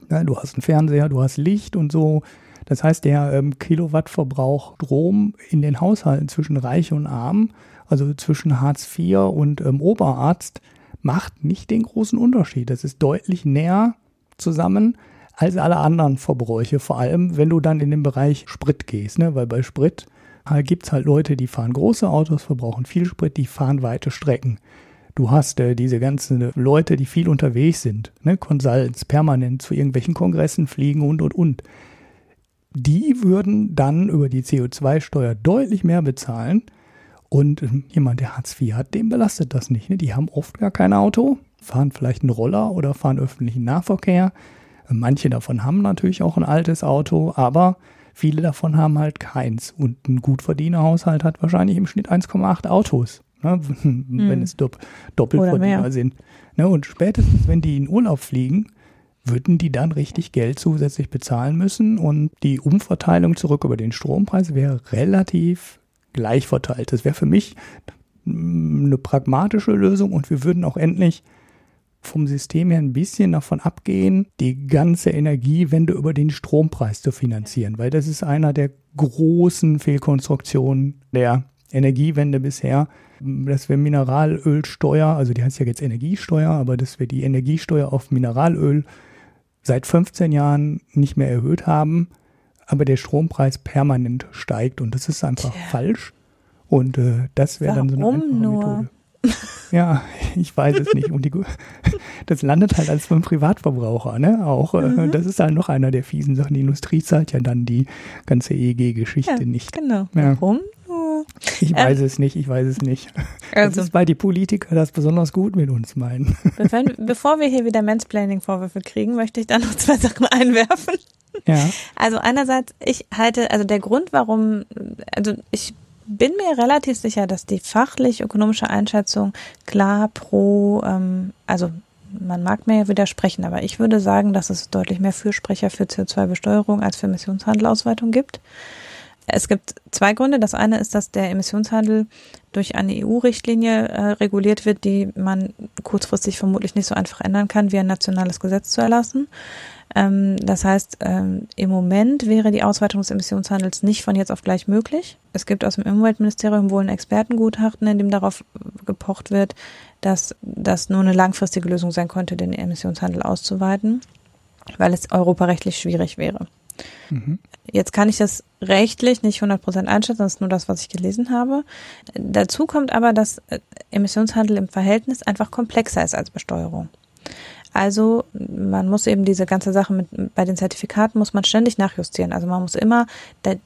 du hast einen Fernseher, du hast Licht und so. Das heißt, der ähm, Kilowattverbrauch Strom in den Haushalten zwischen Reich und Arm, also zwischen Hartz IV und ähm, Oberarzt, macht nicht den großen Unterschied. Das ist deutlich näher zusammen als alle anderen Verbräuche, vor allem wenn du dann in den Bereich Sprit gehst, ne? weil bei Sprit halt gibt es halt Leute, die fahren große Autos, verbrauchen viel Sprit, die fahren weite Strecken. Du hast äh, diese ganzen Leute, die viel unterwegs sind, ne? Consults, permanent zu irgendwelchen Kongressen fliegen und und und. Die würden dann über die CO2-Steuer deutlich mehr bezahlen, und jemand, der Hartz IV hat, dem belastet das nicht. Ne? Die haben oft gar kein Auto, fahren vielleicht einen Roller oder fahren öffentlichen Nahverkehr, Manche davon haben natürlich auch ein altes Auto, aber viele davon haben halt keins. Und ein Gutverdienerhaushalt hat wahrscheinlich im Schnitt 1,8 Autos, ne, [LAUGHS] wenn hm. es dopp Doppelverdiener sind. Ne, und spätestens, wenn die in Urlaub fliegen, würden die dann richtig Geld zusätzlich bezahlen müssen und die Umverteilung zurück über den Strompreis wäre relativ gleich verteilt. Das wäre für mich eine pragmatische Lösung und wir würden auch endlich vom System her ein bisschen davon abgehen, die ganze Energiewende über den Strompreis zu finanzieren, weil das ist einer der großen Fehlkonstruktionen der Energiewende bisher, dass wir Mineralölsteuer, also die heißt ja jetzt Energiesteuer, aber dass wir die Energiesteuer auf Mineralöl seit 15 Jahren nicht mehr erhöht haben, aber der Strompreis permanent steigt und das ist einfach Tja. falsch. Und äh, das wäre dann so eine einfache nur? Methode. Ja, ich weiß es nicht. Und die, [LAUGHS] das landet halt als beim Privatverbraucher, ne? Auch äh, mhm. das ist halt noch einer der fiesen Sachen. Die Industrie zahlt ja dann die ganze EEG-Geschichte ja, nicht. Genau. Ja. Warum? Ich ähm, weiß ähm, es nicht, ich weiß es nicht. [LAUGHS] Also, das ist, weil die Politiker das besonders gut mit uns meinen. [LAUGHS] Bevor wir hier wieder Mansplaining-Vorwürfe kriegen, möchte ich da noch zwei Sachen [LAUGHS] einwerfen. Ja. Also einerseits, ich halte, also der Grund, warum, also ich bin mir relativ sicher, dass die fachlich-ökonomische Einschätzung klar pro, ähm, also man mag mir ja widersprechen, aber ich würde sagen, dass es deutlich mehr Fürsprecher für CO2-Besteuerung als für Emissionshandelausweitung gibt. Es gibt zwei Gründe. Das eine ist, dass der Emissionshandel durch eine EU-Richtlinie äh, reguliert wird, die man kurzfristig vermutlich nicht so einfach ändern kann, wie ein nationales Gesetz zu erlassen. Ähm, das heißt, ähm, im Moment wäre die Ausweitung des Emissionshandels nicht von jetzt auf gleich möglich. Es gibt aus dem Umweltministerium wohl ein Expertengutachten, in dem darauf gepocht wird, dass das nur eine langfristige Lösung sein könnte, den Emissionshandel auszuweiten, weil es europarechtlich schwierig wäre. Jetzt kann ich das rechtlich nicht 100% einschätzen, das ist nur das, was ich gelesen habe. Dazu kommt aber, dass äh, Emissionshandel im Verhältnis einfach komplexer ist als Besteuerung. Also man muss eben diese ganze Sache mit bei den Zertifikaten muss man ständig nachjustieren. Also man muss immer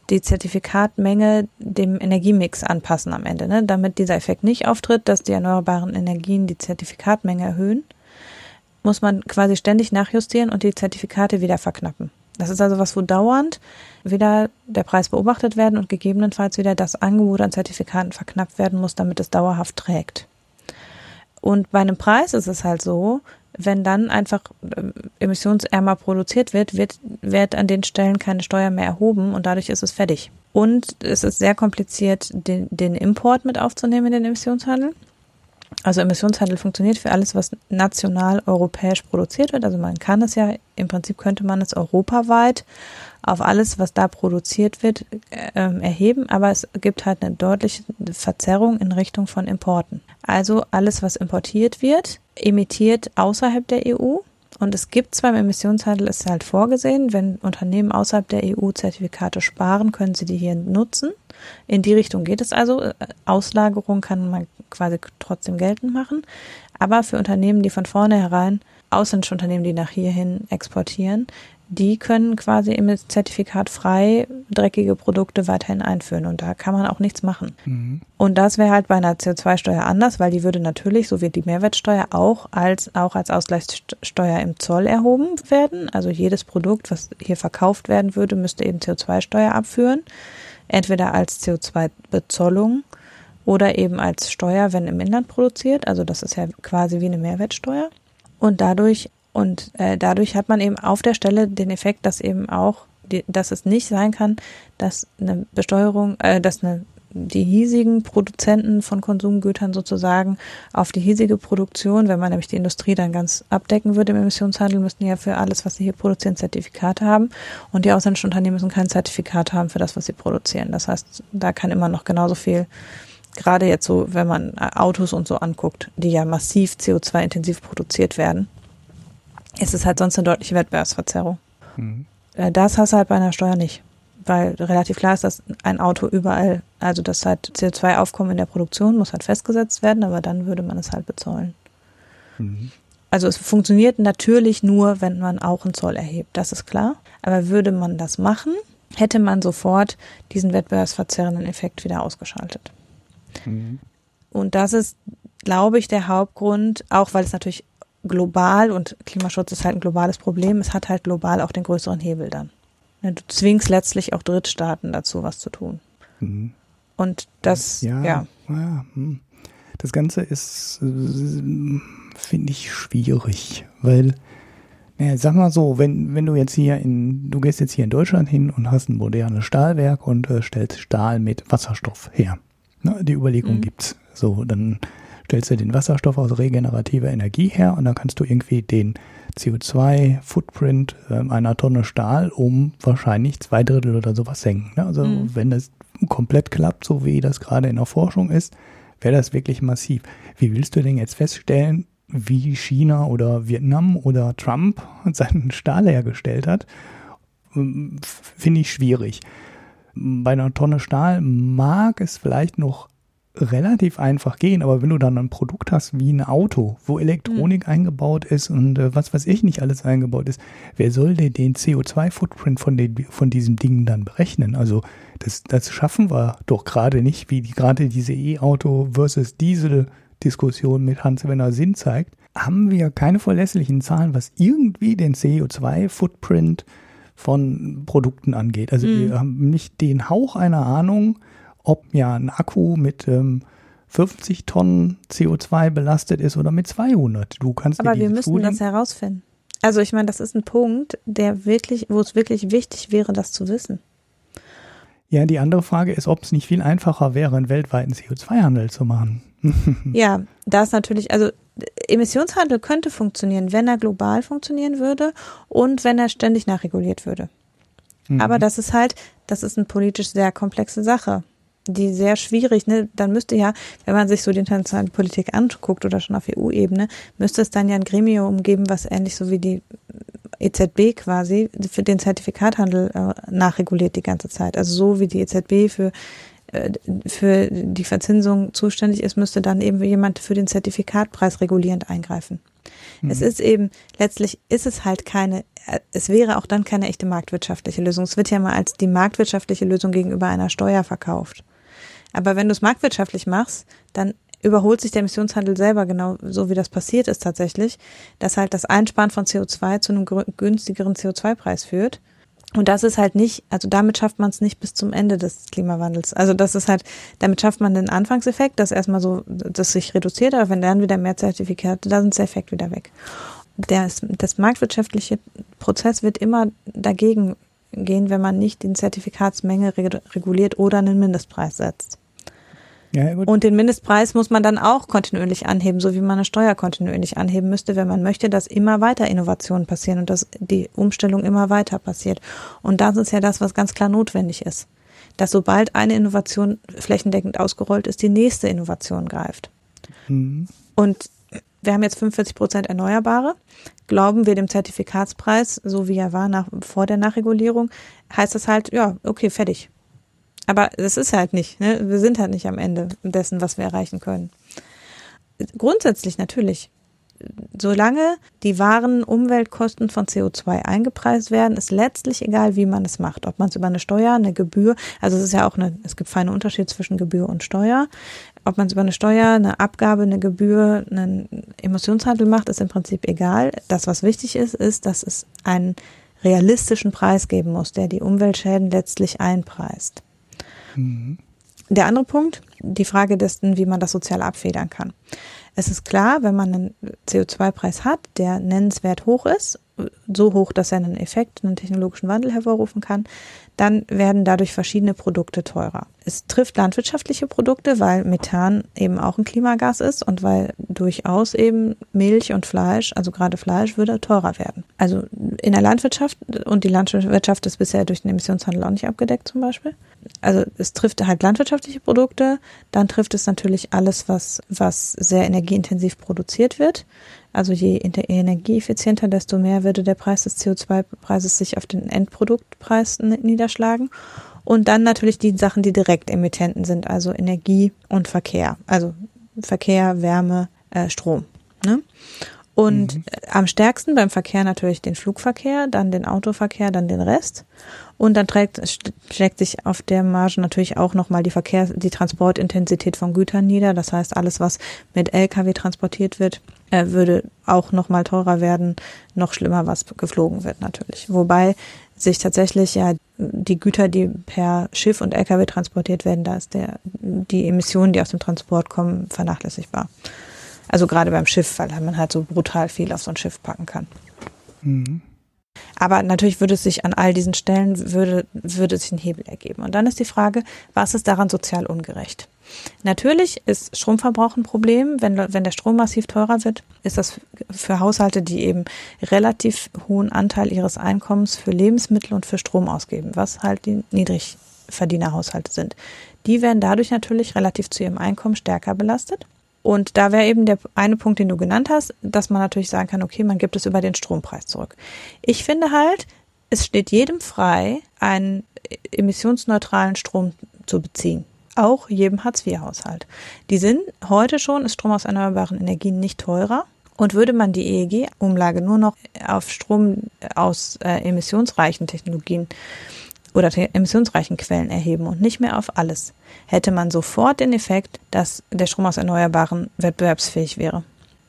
die Zertifikatmenge dem Energiemix anpassen am Ende, ne? damit dieser Effekt nicht auftritt, dass die erneuerbaren Energien die Zertifikatmenge erhöhen, muss man quasi ständig nachjustieren und die Zertifikate wieder verknappen. Das ist also was, wo dauernd wieder der Preis beobachtet werden und gegebenenfalls wieder das Angebot an Zertifikaten verknappt werden muss, damit es dauerhaft trägt. Und bei einem Preis ist es halt so, wenn dann einfach äh, emissionsärmer produziert wird, wird, wird an den Stellen keine Steuer mehr erhoben und dadurch ist es fertig. Und es ist sehr kompliziert, den, den Import mit aufzunehmen in den Emissionshandel. Also Emissionshandel funktioniert für alles, was national europäisch produziert wird. Also man kann es ja, im Prinzip könnte man es europaweit auf alles, was da produziert wird, äh, erheben, aber es gibt halt eine deutliche Verzerrung in Richtung von Importen. Also alles, was importiert wird, emittiert außerhalb der EU. Und es gibt zwar im Emissionshandel, ist halt vorgesehen, wenn Unternehmen außerhalb der EU Zertifikate sparen, können sie die hier nutzen. In die Richtung geht es also. Auslagerung kann man quasi trotzdem geltend machen. Aber für Unternehmen, die von vornherein ausländische Unternehmen, die nach hierhin exportieren, die können quasi im Zertifikat frei dreckige Produkte weiterhin einführen und da kann man auch nichts machen. Mhm. Und das wäre halt bei einer CO2-Steuer anders, weil die würde natürlich, so wie die Mehrwertsteuer, auch als, auch als Ausgleichssteuer im Zoll erhoben werden. Also jedes Produkt, was hier verkauft werden würde, müsste eben CO2-Steuer abführen. Entweder als CO2-Bezollung oder eben als Steuer, wenn im Inland produziert. Also das ist ja quasi wie eine Mehrwertsteuer. Und dadurch und äh, dadurch hat man eben auf der Stelle den Effekt, dass eben auch, die, dass es nicht sein kann, dass eine Besteuerung, äh, dass eine die hiesigen Produzenten von Konsumgütern sozusagen auf die hiesige Produktion, wenn man nämlich die Industrie dann ganz abdecken würde im Emissionshandel, müssten ja für alles, was sie hier produzieren, Zertifikate haben. Und die ausländischen Unternehmen müssen kein Zertifikat haben für das, was sie produzieren. Das heißt, da kann immer noch genauso viel, gerade jetzt so, wenn man Autos und so anguckt, die ja massiv CO2-intensiv produziert werden, ist es halt sonst eine deutliche Wettbewerbsverzerrung. Mhm. Äh, das hast du halt bei einer Steuer nicht. Weil relativ klar ist, dass ein Auto überall, also das halt CO2-Aufkommen in der Produktion muss halt festgesetzt werden, aber dann würde man es halt bezahlen. Mhm. Also es funktioniert natürlich nur, wenn man auch einen Zoll erhebt, das ist klar. Aber würde man das machen, hätte man sofort diesen wettbewerbsverzerrenden Effekt wieder ausgeschaltet. Mhm. Und das ist, glaube ich, der Hauptgrund, auch weil es natürlich global und Klimaschutz ist halt ein globales Problem, es hat halt global auch den größeren Hebel dann. Du zwingst letztlich auch Drittstaaten dazu, was zu tun. Mhm. Und das, ja. ja. ja hm. Das Ganze ist, äh, finde ich, schwierig, weil, naja, sag mal so, wenn, wenn du jetzt hier in, du gehst jetzt hier in Deutschland hin und hast ein modernes Stahlwerk und äh, stellst Stahl mit Wasserstoff her. Ne, die Überlegung mhm. gibt's. So, dann stellst du den Wasserstoff aus regenerativer Energie her und dann kannst du irgendwie den CO2-Footprint äh, einer Tonne Stahl um wahrscheinlich zwei Drittel oder sowas senken. Ne? Also mhm. wenn das komplett klappt, so wie das gerade in der Forschung ist, wäre das wirklich massiv. Wie willst du denn jetzt feststellen, wie China oder Vietnam oder Trump [LAUGHS] seinen Stahl hergestellt hat? Ähm, finde ich schwierig. Bei einer Tonne Stahl mag es vielleicht noch relativ einfach gehen, aber wenn du dann ein Produkt hast wie ein Auto, wo Elektronik mhm. eingebaut ist und äh, was weiß ich nicht alles eingebaut ist, wer soll denn den CO2-Footprint von, von diesem Ding dann berechnen? Also das, das schaffen wir doch gerade nicht, wie die, gerade diese E-Auto versus Diesel-Diskussion mit Hans-Werner Sinn zeigt, haben wir keine verlässlichen Zahlen, was irgendwie den CO2-Footprint von Produkten angeht. Also mhm. wir haben nicht den Hauch einer Ahnung, ob ja ein Akku mit ähm, 50 Tonnen CO2 belastet ist oder mit 200. Du kannst Aber wir müssen Studien das herausfinden. Also ich meine, das ist ein Punkt, der wirklich, wo es wirklich wichtig wäre, das zu wissen. Ja, die andere Frage ist, ob es nicht viel einfacher wäre, einen weltweiten CO2-Handel zu machen. [LAUGHS] ja, da ist natürlich, also Emissionshandel könnte funktionieren, wenn er global funktionieren würde und wenn er ständig nachreguliert würde. Mhm. Aber das ist halt, das ist eine politisch sehr komplexe Sache die sehr schwierig, ne, dann müsste ja, wenn man sich so die internationale Politik anguckt oder schon auf EU-Ebene, müsste es dann ja ein Gremium geben, was ähnlich so wie die EZB quasi für den Zertifikathandel äh, nachreguliert die ganze Zeit. Also so wie die EZB für äh, für die Verzinsung zuständig ist, müsste dann eben jemand für den Zertifikatpreis regulierend eingreifen. Mhm. Es ist eben, letztlich ist es halt keine, es wäre auch dann keine echte marktwirtschaftliche Lösung. Es wird ja mal als die marktwirtschaftliche Lösung gegenüber einer Steuer verkauft. Aber wenn du es marktwirtschaftlich machst, dann überholt sich der Emissionshandel selber genau so, wie das passiert ist tatsächlich, dass halt das Einsparen von CO2 zu einem günstigeren CO2-Preis führt. Und das ist halt nicht, also damit schafft man es nicht bis zum Ende des Klimawandels. Also das ist halt, damit schafft man den Anfangseffekt, dass erstmal so, dass sich reduziert, aber wenn dann wieder mehr Zertifikate, da sind der Effekt wieder weg. Das, das marktwirtschaftliche Prozess wird immer dagegen gehen, wenn man nicht die Zertifikatsmenge reguliert oder einen Mindestpreis setzt. Ja, und den Mindestpreis muss man dann auch kontinuierlich anheben, so wie man eine Steuer kontinuierlich anheben müsste, wenn man möchte, dass immer weiter Innovationen passieren und dass die Umstellung immer weiter passiert. Und das ist ja das, was ganz klar notwendig ist. Dass sobald eine Innovation flächendeckend ausgerollt ist, die nächste Innovation greift. Mhm. Und wir haben jetzt 45 Prozent Erneuerbare. Glauben wir dem Zertifikatspreis, so wie er war nach, vor der Nachregulierung, heißt das halt, ja, okay, fertig. Aber das ist halt nicht. Ne? Wir sind halt nicht am Ende dessen, was wir erreichen können. Grundsätzlich natürlich. Solange die wahren Umweltkosten von CO2 eingepreist werden, ist letztlich egal, wie man es macht. Ob man es über eine Steuer, eine Gebühr, also es ist ja auch eine, es gibt feine Unterschiede zwischen Gebühr und Steuer ob man es über eine Steuer, eine Abgabe, eine Gebühr, einen Emissionshandel macht, ist im Prinzip egal. Das, was wichtig ist, ist, dass es einen realistischen Preis geben muss, der die Umweltschäden letztlich einpreist. Mhm. Der andere Punkt, die Frage dessen, wie man das sozial abfedern kann. Es ist klar, wenn man einen CO2-Preis hat, der nennenswert hoch ist, so hoch, dass er einen Effekt, einen technologischen Wandel hervorrufen kann, dann werden dadurch verschiedene Produkte teurer. Es trifft landwirtschaftliche Produkte, weil Methan eben auch ein Klimagas ist und weil durchaus eben Milch und Fleisch, also gerade Fleisch, würde teurer werden. Also in der Landwirtschaft und die Landwirtschaft ist bisher durch den Emissionshandel auch nicht abgedeckt zum Beispiel. Also es trifft halt landwirtschaftliche Produkte, dann trifft es natürlich alles, was, was sehr energieintensiv produziert wird. Also je energieeffizienter, desto mehr würde der Preis des CO2-Preises sich auf den Endproduktpreis niederschlagen. Und dann natürlich die Sachen, die direkt Emittenten sind, also Energie und Verkehr. Also Verkehr, Wärme, äh, Strom. Ne? Und mhm. am stärksten beim Verkehr natürlich den Flugverkehr, dann den Autoverkehr, dann den Rest. Und dann trägt, schlägt sich auf der Marge natürlich auch nochmal die Verkehr, die Transportintensität von Gütern nieder. Das heißt, alles, was mit Lkw transportiert wird, äh, würde auch nochmal teurer werden. Noch schlimmer, was geflogen wird natürlich. Wobei sich tatsächlich ja die Güter, die per Schiff und Lkw transportiert werden, da ist der, die Emissionen, die aus dem Transport kommen, vernachlässigbar. Also gerade beim Schiff, weil man halt so brutal viel auf so ein Schiff packen kann. Mhm. Aber natürlich würde es sich an all diesen Stellen, würde, würde sich ein Hebel ergeben. Und dann ist die Frage, was ist daran sozial ungerecht? Natürlich ist Stromverbrauch ein Problem. Wenn, wenn der Strom massiv teurer wird, ist das für Haushalte, die eben relativ hohen Anteil ihres Einkommens für Lebensmittel und für Strom ausgeben, was halt die Niedrigverdienerhaushalte sind. Die werden dadurch natürlich relativ zu ihrem Einkommen stärker belastet. Und da wäre eben der eine Punkt, den du genannt hast, dass man natürlich sagen kann, okay, man gibt es über den Strompreis zurück. Ich finde halt, es steht jedem frei, einen emissionsneutralen Strom zu beziehen. Auch jedem Hartz-IV-Haushalt. Die sind heute schon, ist Strom aus erneuerbaren Energien nicht teurer. Und würde man die EEG-Umlage nur noch auf Strom aus äh, emissionsreichen Technologien oder emissionsreichen Quellen erheben und nicht mehr auf alles, hätte man sofort den Effekt, dass der Strom aus Erneuerbaren wettbewerbsfähig wäre.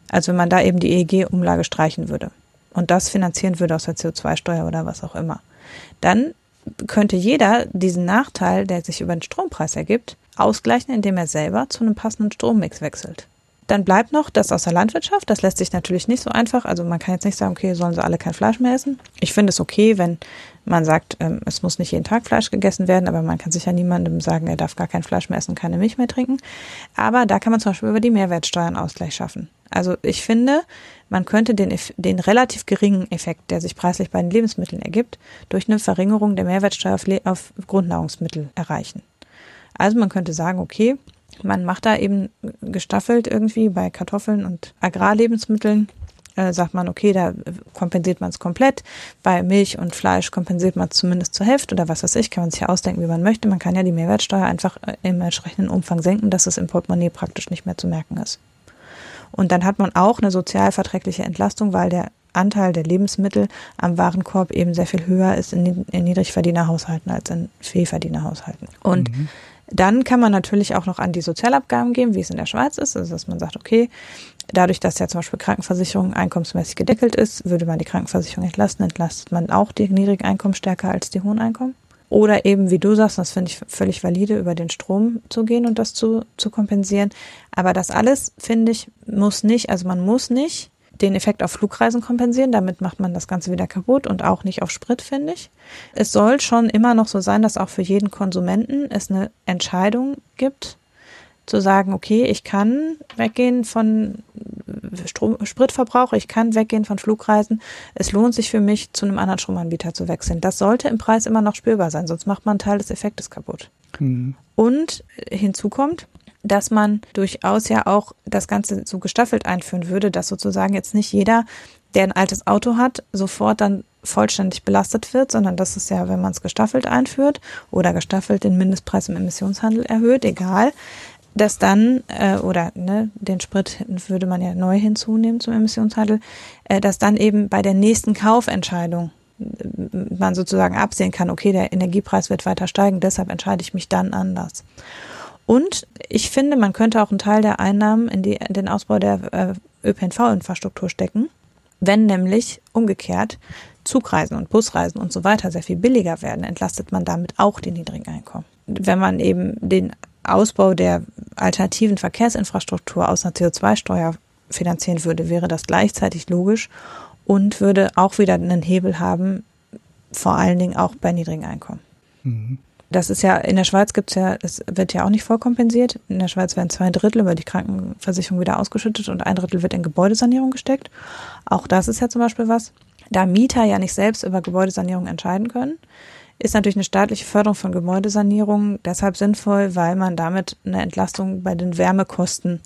Also wenn man da eben die EEG-Umlage streichen würde und das finanzieren würde aus der CO2-Steuer oder was auch immer, dann könnte jeder diesen Nachteil, der sich über den Strompreis ergibt, ausgleichen, indem er selber zu einem passenden Strommix wechselt. Dann bleibt noch das aus der Landwirtschaft. Das lässt sich natürlich nicht so einfach. Also man kann jetzt nicht sagen, okay, sollen sie alle kein Fleisch mehr essen. Ich finde es okay, wenn man sagt, ähm, es muss nicht jeden Tag Fleisch gegessen werden, aber man kann sicher niemandem sagen, er darf gar kein Fleisch mehr essen, keine Milch mehr trinken. Aber da kann man zum Beispiel über die Mehrwertsteuer einen Ausgleich schaffen. Also ich finde, man könnte den, den relativ geringen Effekt, der sich preislich bei den Lebensmitteln ergibt, durch eine Verringerung der Mehrwertsteuer auf, auf Grundnahrungsmittel erreichen. Also man könnte sagen, okay, man macht da eben gestaffelt irgendwie bei Kartoffeln und Agrarlebensmitteln. Äh, sagt man, okay, da kompensiert man es komplett. Bei Milch und Fleisch kompensiert man es zumindest zur Hälfte oder was weiß ich, kann man sich ja ausdenken, wie man möchte. Man kann ja die Mehrwertsteuer einfach äh, im entsprechenden Umfang senken, dass es im Portemonnaie praktisch nicht mehr zu merken ist. Und dann hat man auch eine sozialverträgliche Entlastung, weil der Anteil der Lebensmittel am Warenkorb eben sehr viel höher ist in, in Niedrigverdienerhaushalten als in Fehlverdienerhaushalten. Und mhm. Dann kann man natürlich auch noch an die Sozialabgaben gehen, wie es in der Schweiz ist. Also dass man sagt, okay, dadurch, dass ja zum Beispiel Krankenversicherung einkommensmäßig gedeckelt ist, würde man die Krankenversicherung entlasten, entlastet man auch die niedrigen Einkommen stärker als die hohen Einkommen. Oder eben, wie du sagst, das finde ich völlig valide, über den Strom zu gehen und das zu, zu kompensieren. Aber das alles, finde ich, muss nicht, also man muss nicht den Effekt auf Flugreisen kompensieren. Damit macht man das Ganze wieder kaputt und auch nicht auf Sprit, finde ich. Es soll schon immer noch so sein, dass auch für jeden Konsumenten es eine Entscheidung gibt, zu sagen, okay, ich kann weggehen von Strom, Spritverbrauch, ich kann weggehen von Flugreisen. Es lohnt sich für mich, zu einem anderen Stromanbieter zu wechseln. Das sollte im Preis immer noch spürbar sein, sonst macht man einen Teil des Effektes kaputt. Mhm. Und hinzu kommt, dass man durchaus ja auch das Ganze so gestaffelt einführen würde, dass sozusagen jetzt nicht jeder, der ein altes Auto hat, sofort dann vollständig belastet wird, sondern dass es ja, wenn man es gestaffelt einführt oder gestaffelt den Mindestpreis im Emissionshandel erhöht, egal, dass dann, äh, oder ne, den Sprit würde man ja neu hinzunehmen zum Emissionshandel, äh, dass dann eben bei der nächsten Kaufentscheidung äh, man sozusagen absehen kann, okay, der Energiepreis wird weiter steigen, deshalb entscheide ich mich dann anders. Und ich finde, man könnte auch einen Teil der Einnahmen in, die, in den Ausbau der äh, ÖPNV-Infrastruktur stecken, wenn nämlich umgekehrt Zugreisen und Busreisen und so weiter sehr viel billiger werden, entlastet man damit auch die niedrigen Einkommen. Wenn man eben den Ausbau der alternativen Verkehrsinfrastruktur aus einer CO2-Steuer finanzieren würde, wäre das gleichzeitig logisch und würde auch wieder einen Hebel haben, vor allen Dingen auch bei niedrigen Einkommen. Mhm. Das ist ja, in der Schweiz gibt's ja, das wird ja auch nicht voll kompensiert. In der Schweiz werden zwei Drittel über die Krankenversicherung wieder ausgeschüttet und ein Drittel wird in Gebäudesanierung gesteckt. Auch das ist ja zum Beispiel was. Da Mieter ja nicht selbst über Gebäudesanierung entscheiden können, ist natürlich eine staatliche Förderung von Gebäudesanierung deshalb sinnvoll, weil man damit eine Entlastung bei den Wärmekosten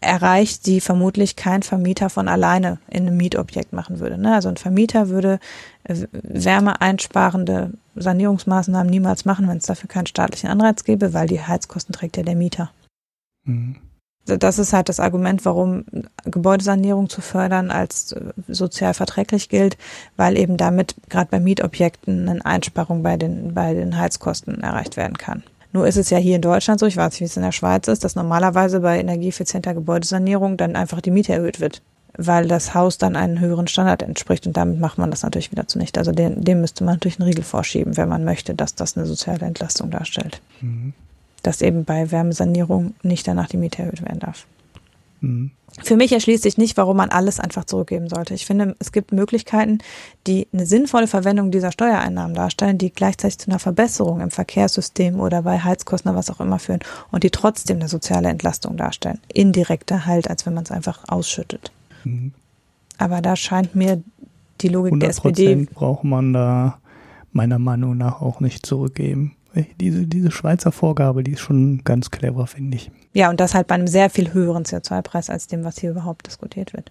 erreicht, die vermutlich kein Vermieter von alleine in einem Mietobjekt machen würde. Ne? Also ein Vermieter würde äh, wärmeeinsparende Sanierungsmaßnahmen niemals machen, wenn es dafür keinen staatlichen Anreiz gäbe, weil die Heizkosten trägt ja der Mieter. Mhm. Das ist halt das Argument, warum Gebäudesanierung zu fördern als äh, sozial verträglich gilt, weil eben damit gerade bei Mietobjekten eine Einsparung bei den, bei den Heizkosten erreicht werden kann. Nur ist es ja hier in Deutschland so, ich weiß nicht, wie es in der Schweiz ist, dass normalerweise bei energieeffizienter Gebäudesanierung dann einfach die Miete erhöht wird, weil das Haus dann einen höheren Standard entspricht und damit macht man das natürlich wieder zunichte. Also dem, dem müsste man natürlich einen Riegel vorschieben, wenn man möchte, dass das eine soziale Entlastung darstellt. Mhm dass eben bei Wärmesanierung nicht danach die Miete erhöht werden darf. Mhm. Für mich erschließt sich nicht, warum man alles einfach zurückgeben sollte. Ich finde, es gibt Möglichkeiten, die eine sinnvolle Verwendung dieser Steuereinnahmen darstellen, die gleichzeitig zu einer Verbesserung im Verkehrssystem oder bei Heizkosten oder was auch immer führen und die trotzdem eine soziale Entlastung darstellen. Indirekter halt, als wenn man es einfach ausschüttet. Mhm. Aber da scheint mir die Logik der SPD. braucht man da meiner Meinung nach auch nicht zurückgeben diese, diese Schweizer Vorgabe, die ist schon ganz clever, finde ich. Ja, und das halt bei einem sehr viel höheren CO2-Preis als dem, was hier überhaupt diskutiert wird.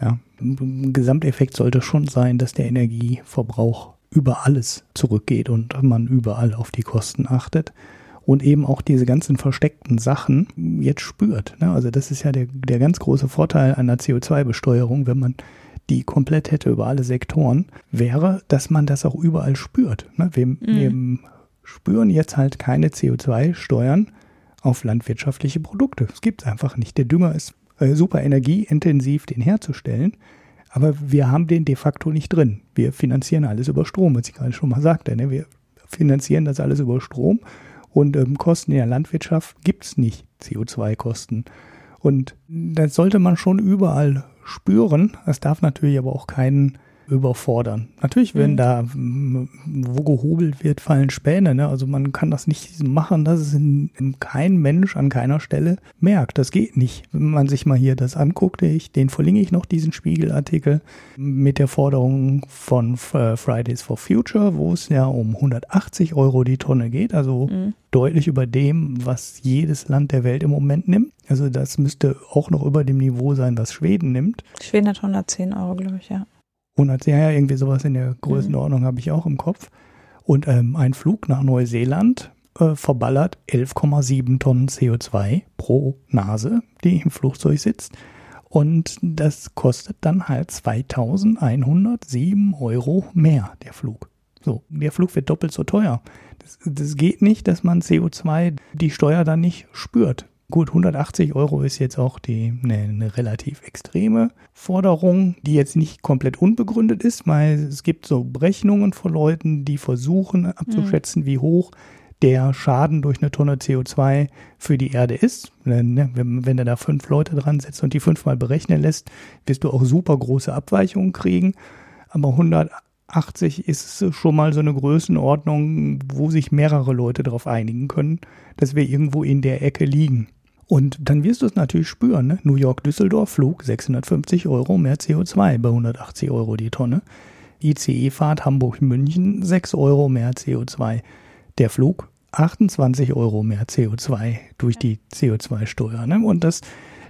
Ja, ein Gesamteffekt sollte schon sein, dass der Energieverbrauch über alles zurückgeht und man überall auf die Kosten achtet und eben auch diese ganzen versteckten Sachen jetzt spürt. Ne? Also das ist ja der, der ganz große Vorteil einer CO2-Besteuerung, wenn man die komplett hätte über alle Sektoren, wäre, dass man das auch überall spürt. Ne? Wir, mhm. wir spüren jetzt halt keine CO2-Steuern auf landwirtschaftliche Produkte. Es gibt es einfach nicht. Der Dünger ist äh, super energieintensiv, den herzustellen, aber wir haben den de facto nicht drin. Wir finanzieren alles über Strom, was ich gerade schon mal sagte. Ne? Wir finanzieren das alles über Strom und ähm, Kosten in der Landwirtschaft gibt es nicht, CO2-Kosten. Und das sollte man schon überall spüren. Es darf natürlich aber auch keinen überfordern. Natürlich, wenn mhm. da wo gehobelt wird, fallen Späne. Ne? Also man kann das nicht machen, dass es in, in kein Mensch an keiner Stelle merkt. Das geht nicht. Wenn man sich mal hier das anguckt, ich, den verlinke ich noch, diesen Spiegelartikel mit der Forderung von äh, Fridays for Future, wo es ja um 180 Euro die Tonne geht. Also mhm. deutlich über dem, was jedes Land der Welt im Moment nimmt. Also das müsste auch noch über dem Niveau sein, was Schweden nimmt. Schweden hat 110 Euro, glaube ich, ja. 100, ja, irgendwie sowas in der Größenordnung mhm. habe ich auch im Kopf. Und ähm, ein Flug nach Neuseeland äh, verballert 11,7 Tonnen CO2 pro Nase, die im Flugzeug sitzt. Und das kostet dann halt 2107 Euro mehr, der Flug. So, der Flug wird doppelt so teuer. Das, das geht nicht, dass man CO2, die Steuer dann nicht spürt. Gut, 180 Euro ist jetzt auch die, eine, eine, relativ extreme Forderung, die jetzt nicht komplett unbegründet ist, weil es gibt so Berechnungen von Leuten, die versuchen abzuschätzen, mhm. wie hoch der Schaden durch eine Tonne CO2 für die Erde ist. Ne, wenn, wenn du da fünf Leute dran setzt und die fünfmal berechnen lässt, wirst du auch super große Abweichungen kriegen. Aber 180 ist schon mal so eine Größenordnung, wo sich mehrere Leute darauf einigen können, dass wir irgendwo in der Ecke liegen. Und dann wirst du es natürlich spüren. Ne? New York-Düsseldorf Flug 650 Euro mehr CO2 bei 180 Euro die Tonne. ICE-Fahrt Hamburg-München 6 Euro mehr CO2. Der Flug 28 Euro mehr CO2 durch die CO2-Steuer. Ne? Und das,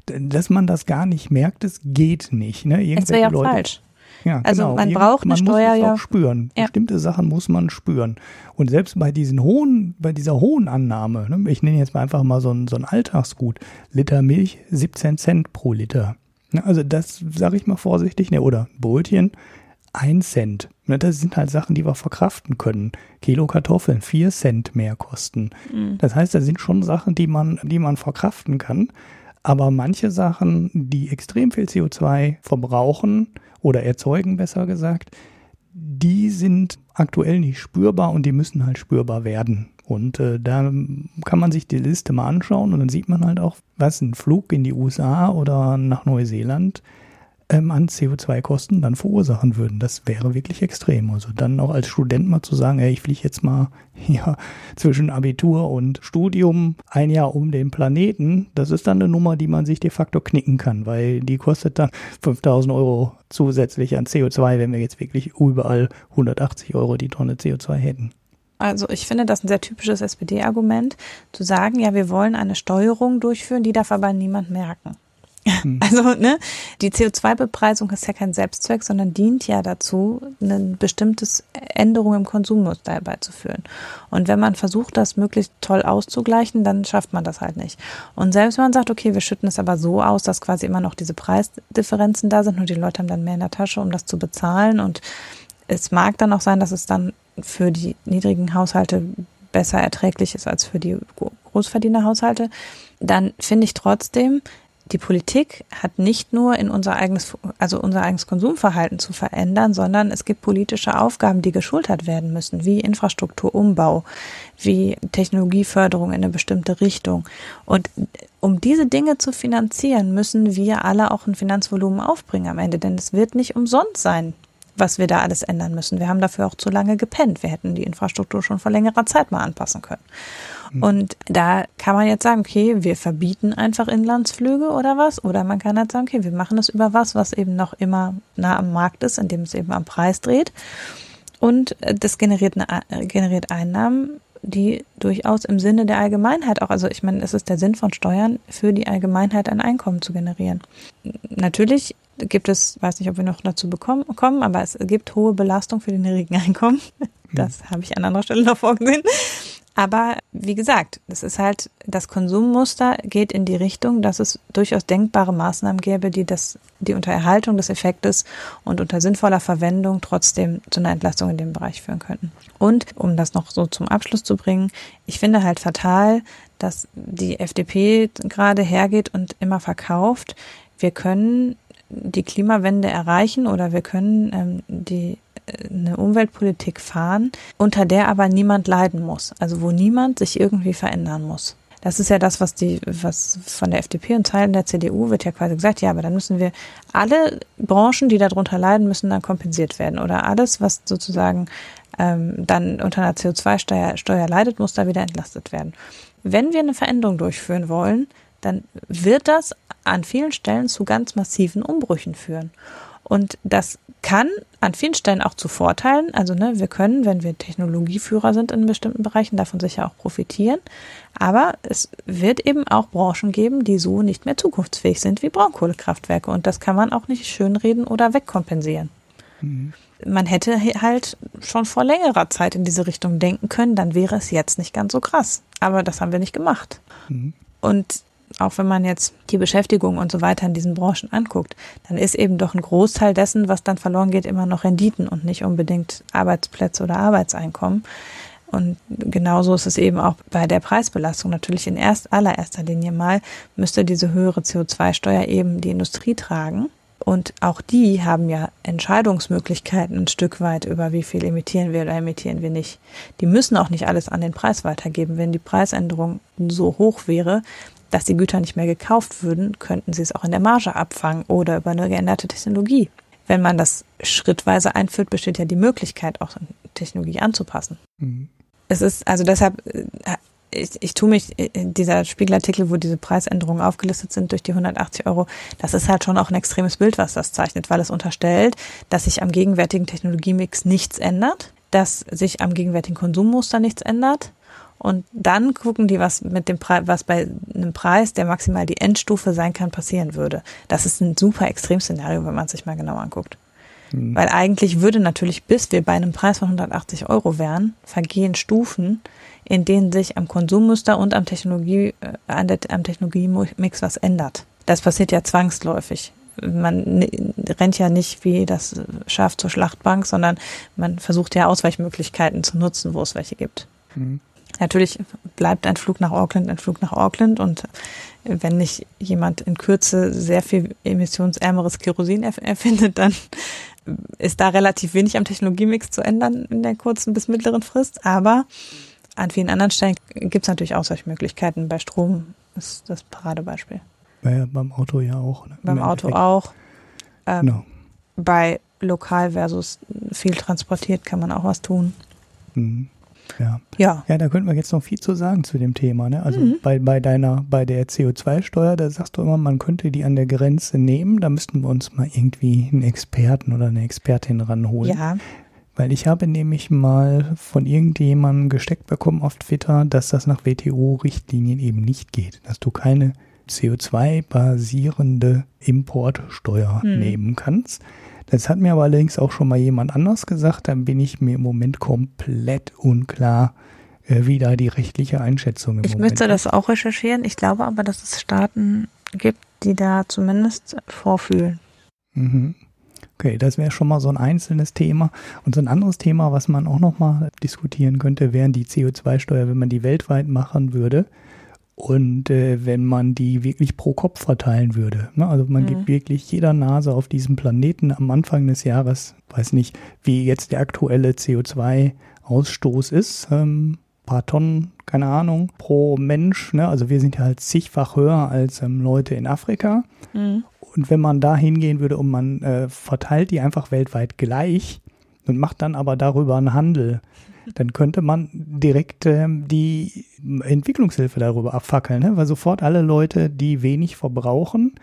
dass man das gar nicht merkt, das geht nicht. Ne? das wäre ja Leute, falsch. Ja, also genau. man braucht eine man Steuer muss es auch spüren. Ja. Bestimmte Sachen muss man spüren. Und selbst bei diesen hohen, bei dieser hohen Annahme, ne, ich nenne jetzt mal einfach mal so ein, so ein Alltagsgut, Liter Milch 17 Cent pro Liter. Ne, also das sage ich mal vorsichtig, ne, oder Brötchen 1 Cent. Ne, das sind halt Sachen, die wir verkraften können. Kilo Kartoffeln 4 Cent mehr kosten. Mhm. Das heißt, das sind schon Sachen, die man, die man verkraften kann. Aber manche Sachen, die extrem viel CO2 verbrauchen oder erzeugen, besser gesagt, die sind aktuell nicht spürbar und die müssen halt spürbar werden. Und äh, da kann man sich die Liste mal anschauen und dann sieht man halt auch, was ein Flug in die USA oder nach Neuseeland ähm, an CO2-Kosten dann verursachen würden. Das wäre wirklich extrem. Also dann auch als Student mal zu sagen, ey, ich fliege jetzt mal [LAUGHS] hier zwischen Abitur und Studium ein Jahr um den Planeten, das ist dann eine Nummer, die man sich de facto knicken kann, weil die kostet dann 5000 Euro zusätzlich an CO2, wenn wir jetzt wirklich überall 180 Euro die Tonne CO2 hätten. Also ich finde das ein sehr typisches SPD-Argument, zu sagen, ja, wir wollen eine Steuerung durchführen, die darf aber niemand merken. Hm. Also, ne, die CO2-Bepreisung ist ja kein Selbstzweck, sondern dient ja dazu, eine bestimmte Änderung im Konsummuster herbeizuführen. Und wenn man versucht, das möglichst toll auszugleichen, dann schafft man das halt nicht. Und selbst wenn man sagt, okay, wir schütten es aber so aus, dass quasi immer noch diese Preisdifferenzen da sind und die Leute haben dann mehr in der Tasche, um das zu bezahlen. Und es mag dann auch sein, dass es dann für die niedrigen Haushalte besser erträglich ist als für die Großverdienerhaushalte, dann finde ich trotzdem, die Politik hat nicht nur in unser eigenes, also unser eigenes Konsumverhalten zu verändern, sondern es gibt politische Aufgaben, die geschultert werden müssen, wie Infrastrukturumbau, wie Technologieförderung in eine bestimmte Richtung. Und um diese Dinge zu finanzieren, müssen wir alle auch ein Finanzvolumen aufbringen am Ende, denn es wird nicht umsonst sein, was wir da alles ändern müssen. Wir haben dafür auch zu lange gepennt. Wir hätten die Infrastruktur schon vor längerer Zeit mal anpassen können. Mhm. Und da kann man jetzt sagen, okay, wir verbieten einfach Inlandsflüge oder was. Oder man kann halt sagen, okay, wir machen das über was, was eben noch immer nah am Markt ist, indem es eben am Preis dreht. Und äh, das generiert, eine, äh, generiert Einnahmen, die durchaus im Sinne der Allgemeinheit auch, also ich meine, es ist der Sinn von Steuern, für die Allgemeinheit ein Einkommen zu generieren. Natürlich gibt es, weiß nicht, ob wir noch dazu bekommen, kommen, aber es gibt hohe Belastung für die niedrigen [LAUGHS] Einkommen. Das hm. habe ich an anderer Stelle noch vorgesehen. Aber wie gesagt, das ist halt, das Konsummuster geht in die Richtung, dass es durchaus denkbare Maßnahmen gäbe, die das, die unter Erhaltung des Effektes und unter sinnvoller Verwendung trotzdem zu einer Entlastung in dem Bereich führen könnten. Und um das noch so zum Abschluss zu bringen, ich finde halt fatal, dass die FDP gerade hergeht und immer verkauft, wir können die Klimawende erreichen oder wir können ähm, die eine Umweltpolitik fahren, unter der aber niemand leiden muss, also wo niemand sich irgendwie verändern muss. Das ist ja das, was die, was von der FDP und Teilen der CDU wird ja quasi gesagt, ja, aber dann müssen wir alle Branchen, die darunter leiden, müssen dann kompensiert werden. Oder alles, was sozusagen ähm, dann unter einer CO2-Steuer Steuer leidet, muss da wieder entlastet werden. Wenn wir eine Veränderung durchführen wollen, dann wird das an vielen Stellen zu ganz massiven Umbrüchen führen. Und das kann an vielen Stellen auch zu Vorteilen. Also ne, wir können, wenn wir Technologieführer sind in bestimmten Bereichen, davon sicher auch profitieren. Aber es wird eben auch Branchen geben, die so nicht mehr zukunftsfähig sind wie Braunkohlekraftwerke. Und das kann man auch nicht schönreden oder wegkompensieren. Mhm. Man hätte halt schon vor längerer Zeit in diese Richtung denken können, dann wäre es jetzt nicht ganz so krass. Aber das haben wir nicht gemacht. Mhm. Und auch wenn man jetzt die Beschäftigung und so weiter in diesen Branchen anguckt, dann ist eben doch ein Großteil dessen, was dann verloren geht, immer noch Renditen und nicht unbedingt Arbeitsplätze oder Arbeitseinkommen. Und genauso ist es eben auch bei der Preisbelastung. Natürlich in erst allererster Linie mal müsste diese höhere CO2-Steuer eben die Industrie tragen. Und auch die haben ja Entscheidungsmöglichkeiten ein Stück weit über wie viel emittieren wir oder emittieren wir nicht. Die müssen auch nicht alles an den Preis weitergeben. Wenn die Preisänderung so hoch wäre, dass die Güter nicht mehr gekauft würden, könnten sie es auch in der Marge abfangen oder über eine geänderte Technologie. Wenn man das schrittweise einführt, besteht ja die Möglichkeit, auch Technologie anzupassen. Mhm. Es ist, also deshalb, äh, ich, ich tue mich, in dieser Spiegelartikel, wo diese Preisänderungen aufgelistet sind durch die 180 Euro, das ist halt schon auch ein extremes Bild, was das zeichnet, weil es unterstellt, dass sich am gegenwärtigen Technologiemix nichts ändert, dass sich am gegenwärtigen Konsummuster nichts ändert und dann gucken die, was mit dem Preis, was bei einem Preis, der maximal die Endstufe sein kann, passieren würde. Das ist ein super Extremszenario, wenn man es sich mal genau anguckt. Mhm. Weil eigentlich würde natürlich, bis wir bei einem Preis von 180 Euro wären, vergehen Stufen, in denen sich am Konsummuster und am Technologie, äh, an der, am Technologiemix was ändert. Das passiert ja zwangsläufig. Man rennt ja nicht wie das Schaf zur Schlachtbank, sondern man versucht ja Ausweichmöglichkeiten zu nutzen, wo es welche gibt. Mhm. Natürlich bleibt ein Flug nach Auckland ein Flug nach Auckland und wenn nicht jemand in Kürze sehr viel emissionsärmeres Kerosin erfindet, dann ist da relativ wenig am Technologiemix zu ändern in der kurzen bis mittleren Frist. Aber an vielen anderen Stellen gibt es natürlich Ausweichmöglichkeiten. Bei Strom ist das Paradebeispiel. Ja, beim Auto ja auch. Ne? Beim Auto auch. Ähm, genau. Bei lokal versus viel transportiert kann man auch was tun. Mhm. Ja. ja. Ja, da könnten wir jetzt noch viel zu sagen zu dem Thema. Ne? Also mhm. bei, bei deiner, bei der CO2-Steuer, da sagst du immer, man könnte die an der Grenze nehmen. Da müssten wir uns mal irgendwie einen Experten oder eine Expertin ranholen. Ja. Weil ich habe nämlich mal von irgendjemandem gesteckt bekommen auf Twitter, dass das nach WTO-Richtlinien eben nicht geht. Dass du keine CO2-basierende Importsteuer hm. nehmen kannst. Das hat mir aber allerdings auch schon mal jemand anders gesagt. Dann bin ich mir im Moment komplett unklar, äh, wie da die rechtliche Einschätzung im ich Moment müsste das auch recherchieren. Ich glaube aber, dass es Staaten gibt, die da zumindest vorfühlen. Mhm. Okay, das wäre schon mal so ein einzelnes Thema. Und so ein anderes Thema, was man auch noch mal diskutieren könnte, wären die CO2-Steuer, wenn man die weltweit machen würde. Und äh, wenn man die wirklich pro Kopf verteilen würde. Ne? Also man mhm. gibt wirklich jeder Nase auf diesem Planeten am Anfang des Jahres, weiß nicht, wie jetzt der aktuelle CO2-Ausstoß ist, ähm, paar Tonnen, keine Ahnung, pro Mensch. Ne? Also wir sind ja halt zigfach höher als ähm, Leute in Afrika. Mhm. Und wenn man da hingehen würde und man äh, verteilt die einfach weltweit gleich und macht dann aber darüber einen Handel, dann könnte man direkt ähm, die Entwicklungshilfe darüber abfackeln, ne? weil sofort alle Leute, die wenig verbrauchen,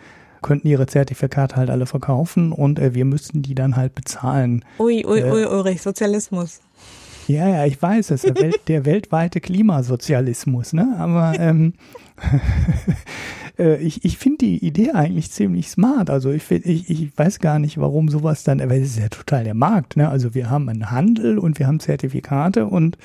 könnten ihre Zertifikate halt alle verkaufen und äh, wir müssten die dann halt bezahlen. Ui, ui, äh, ui, Ulrich, Sozialismus. Ja, ja, ich weiß, es ist der, Welt, der weltweite Klimasozialismus, ne? Aber ähm, [LAUGHS] äh, ich, ich finde die Idee eigentlich ziemlich smart. Also ich, ich, ich weiß gar nicht, warum sowas dann, weil es ist ja total der Markt, ne? Also wir haben einen Handel und wir haben Zertifikate und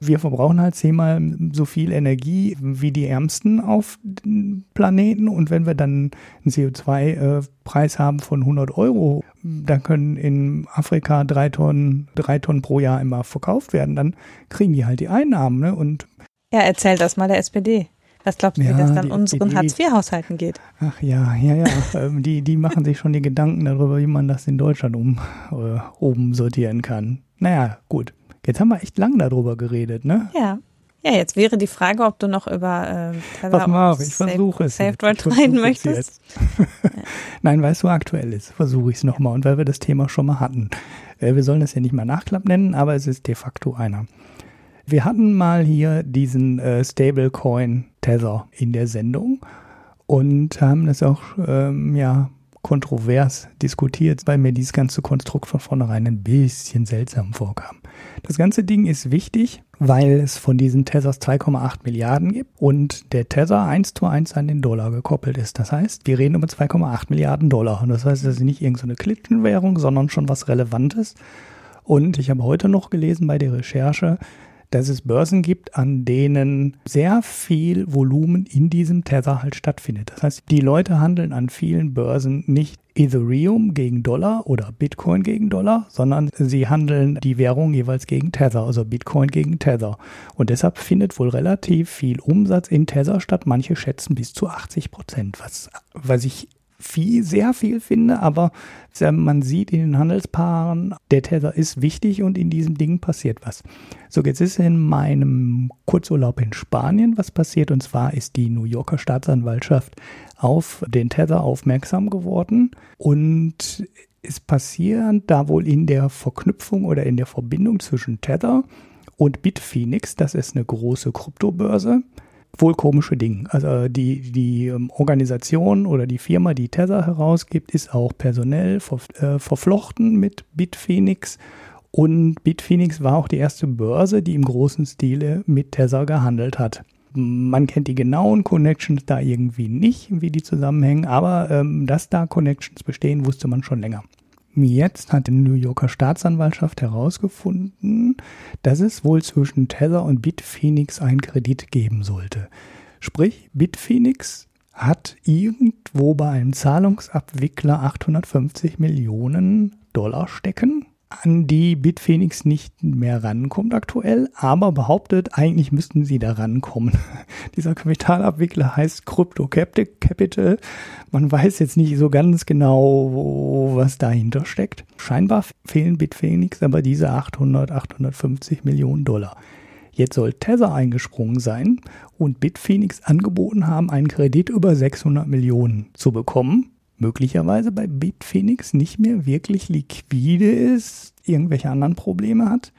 wir verbrauchen halt zehnmal so viel Energie wie die Ärmsten auf dem Planeten. Und wenn wir dann einen CO2-Preis haben von 100 Euro, dann können in Afrika drei Tonnen, drei Tonnen pro Jahr immer verkauft werden. Dann kriegen die halt die Einnahmen. Ne? Und ja, erzähl das mal der SPD. Was glaubst du, ja, wie das dann unseren Hartz-IV-Haushalten geht? Ach ja, ja, ja. [LAUGHS] Ähm, die, die machen sich schon die Gedanken darüber, wie man das in Deutschland um, äh, oben sortieren kann. Naja, gut. Jetzt haben wir echt lang darüber geredet, ne? Ja. Ja, jetzt wäre die Frage, ob du noch über äh, Pass mal auf, ich versuche es. Safe Droid reden möchtest. [LAUGHS] Nein, weil es so aktuell ist, versuche ich es nochmal. Und weil wir das Thema schon mal hatten. Äh, wir sollen es ja nicht mal Nachklapp nennen, aber es ist de facto einer. Wir hatten mal hier diesen äh, Stablecoin Tether in der Sendung und haben das auch ähm, ja kontrovers diskutiert, weil mir dieses ganze Konstrukt von vornherein ein bisschen seltsam vorkam. Das ganze Ding ist wichtig, weil es von diesen Tethers 2,8 Milliarden gibt und der Tether eins zu eins an den Dollar gekoppelt ist. Das heißt, wir reden über 2,8 Milliarden Dollar. Und das heißt, das ist nicht irgendeine so Klittenwährung, sondern schon was Relevantes. Und ich habe heute noch gelesen bei der Recherche, dass es Börsen gibt, an denen sehr viel Volumen in diesem Tether halt stattfindet. Das heißt, die Leute handeln an vielen Börsen nicht Ethereum gegen Dollar oder Bitcoin gegen Dollar, sondern sie handeln die Währung jeweils gegen Tether, also Bitcoin gegen Tether. Und deshalb findet wohl relativ viel Umsatz in Tether statt. Manche schätzen bis zu 80 Prozent, was, was ich viel, sehr viel finde, aber man sieht in den Handelspaaren, der Tether ist wichtig und in diesem Ding passiert was. So, jetzt ist in meinem Kurzurlaub in Spanien was passiert und zwar ist die New Yorker Staatsanwaltschaft auf den Tether aufmerksam geworden und es passiert da wohl in der Verknüpfung oder in der Verbindung zwischen Tether und Bitphoenix, das ist eine große Kryptobörse, wohl komische Dinge. Also die, die ähm, Organisation oder die Firma, die Tether herausgibt, ist auch personell ver, äh, verflochten mit Bitphoenix. Und Bitphoenix war auch die erste Börse, die im großen Stile mit Tether gehandelt hat. Man kennt die genauen Connections da irgendwie nicht, wie die zusammenhängen, aber ähm, dass da Connections bestehen, wusste man schon länger. Jetzt hat die New Yorker Staatsanwaltschaft herausgefunden, dass es wohl zwischen Tether und Bitphoenix einen Kredit geben sollte. Sprich, Bitphoenix hat irgendwo bei einem Zahlungsabwickler 850 Millionen Dollar stecken an die Bitphoenix nicht mehr rankommt aktuell, aber behauptet, eigentlich müssten sie da rankommen. [LAUGHS] Dieser Kapitalabwickler heißt Crypto Capital. Man weiß jetzt nicht so ganz genau, was dahinter steckt. Scheinbar fehlen Bitphoenix aber diese 800, 850 Millionen Dollar. Jetzt soll Tether eingesprungen sein und Bitphoenix angeboten haben, einen Kredit über 600 Millionen zu bekommen möglicherweise bei Bitphoenix nicht mehr wirklich liquide ist, irgendwelche anderen Probleme hat.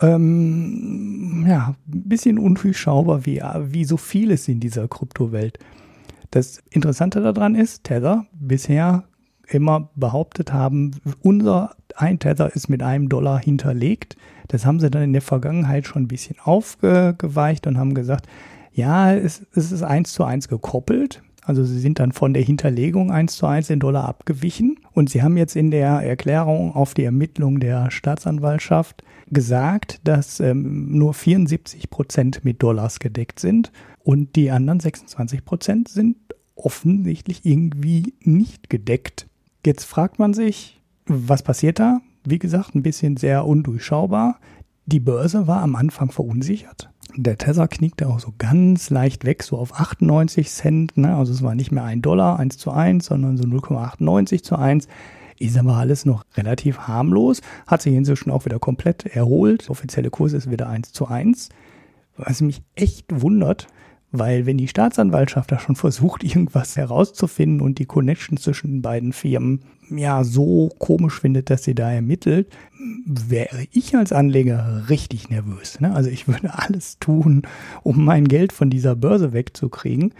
Ähm, ja, ein bisschen undurchschaubar, wie, wie so vieles in dieser Kryptowelt. Das Interessante daran ist, Tether bisher immer behauptet haben, unser ein Tether ist mit einem Dollar hinterlegt. Das haben sie dann in der Vergangenheit schon ein bisschen aufgeweicht und haben gesagt, ja, es, es ist eins zu eins gekoppelt Also sie sind dann von der Hinterlegung eins zu eins in Dollar abgewichen. Und sie haben jetzt in der Erklärung auf die Ermittlung der Staatsanwaltschaft gesagt, dass ähm, nur 74 Prozent mit Dollars gedeckt sind und die anderen 26 Prozent sind offensichtlich irgendwie nicht gedeckt. Jetzt fragt man sich, was passiert da? Wie gesagt, ein bisschen sehr undurchschaubar. Die Börse war am Anfang verunsichert. Der Tether knickte auch so ganz leicht weg, so auf 98 Cent. Ne? Also es war nicht mehr ein Dollar, eins zu eins, sondern so 0,98 zu eins. Ist aber alles noch relativ harmlos. Hat sich inzwischen auch wieder komplett erholt. Der offizielle Kurs ist wieder eins zu eins. Was mich echt wundert, weil wenn die Staatsanwaltschaft da schon versucht, [LAUGHS] irgendwas herauszufinden und die Connection zwischen den beiden Firmen ja so komisch findet, dass sie da ermittelt, wäre ich als Anleger richtig nervös. Ne? Also ich würde alles tun, um mein Geld von dieser Börse wegzukriegen.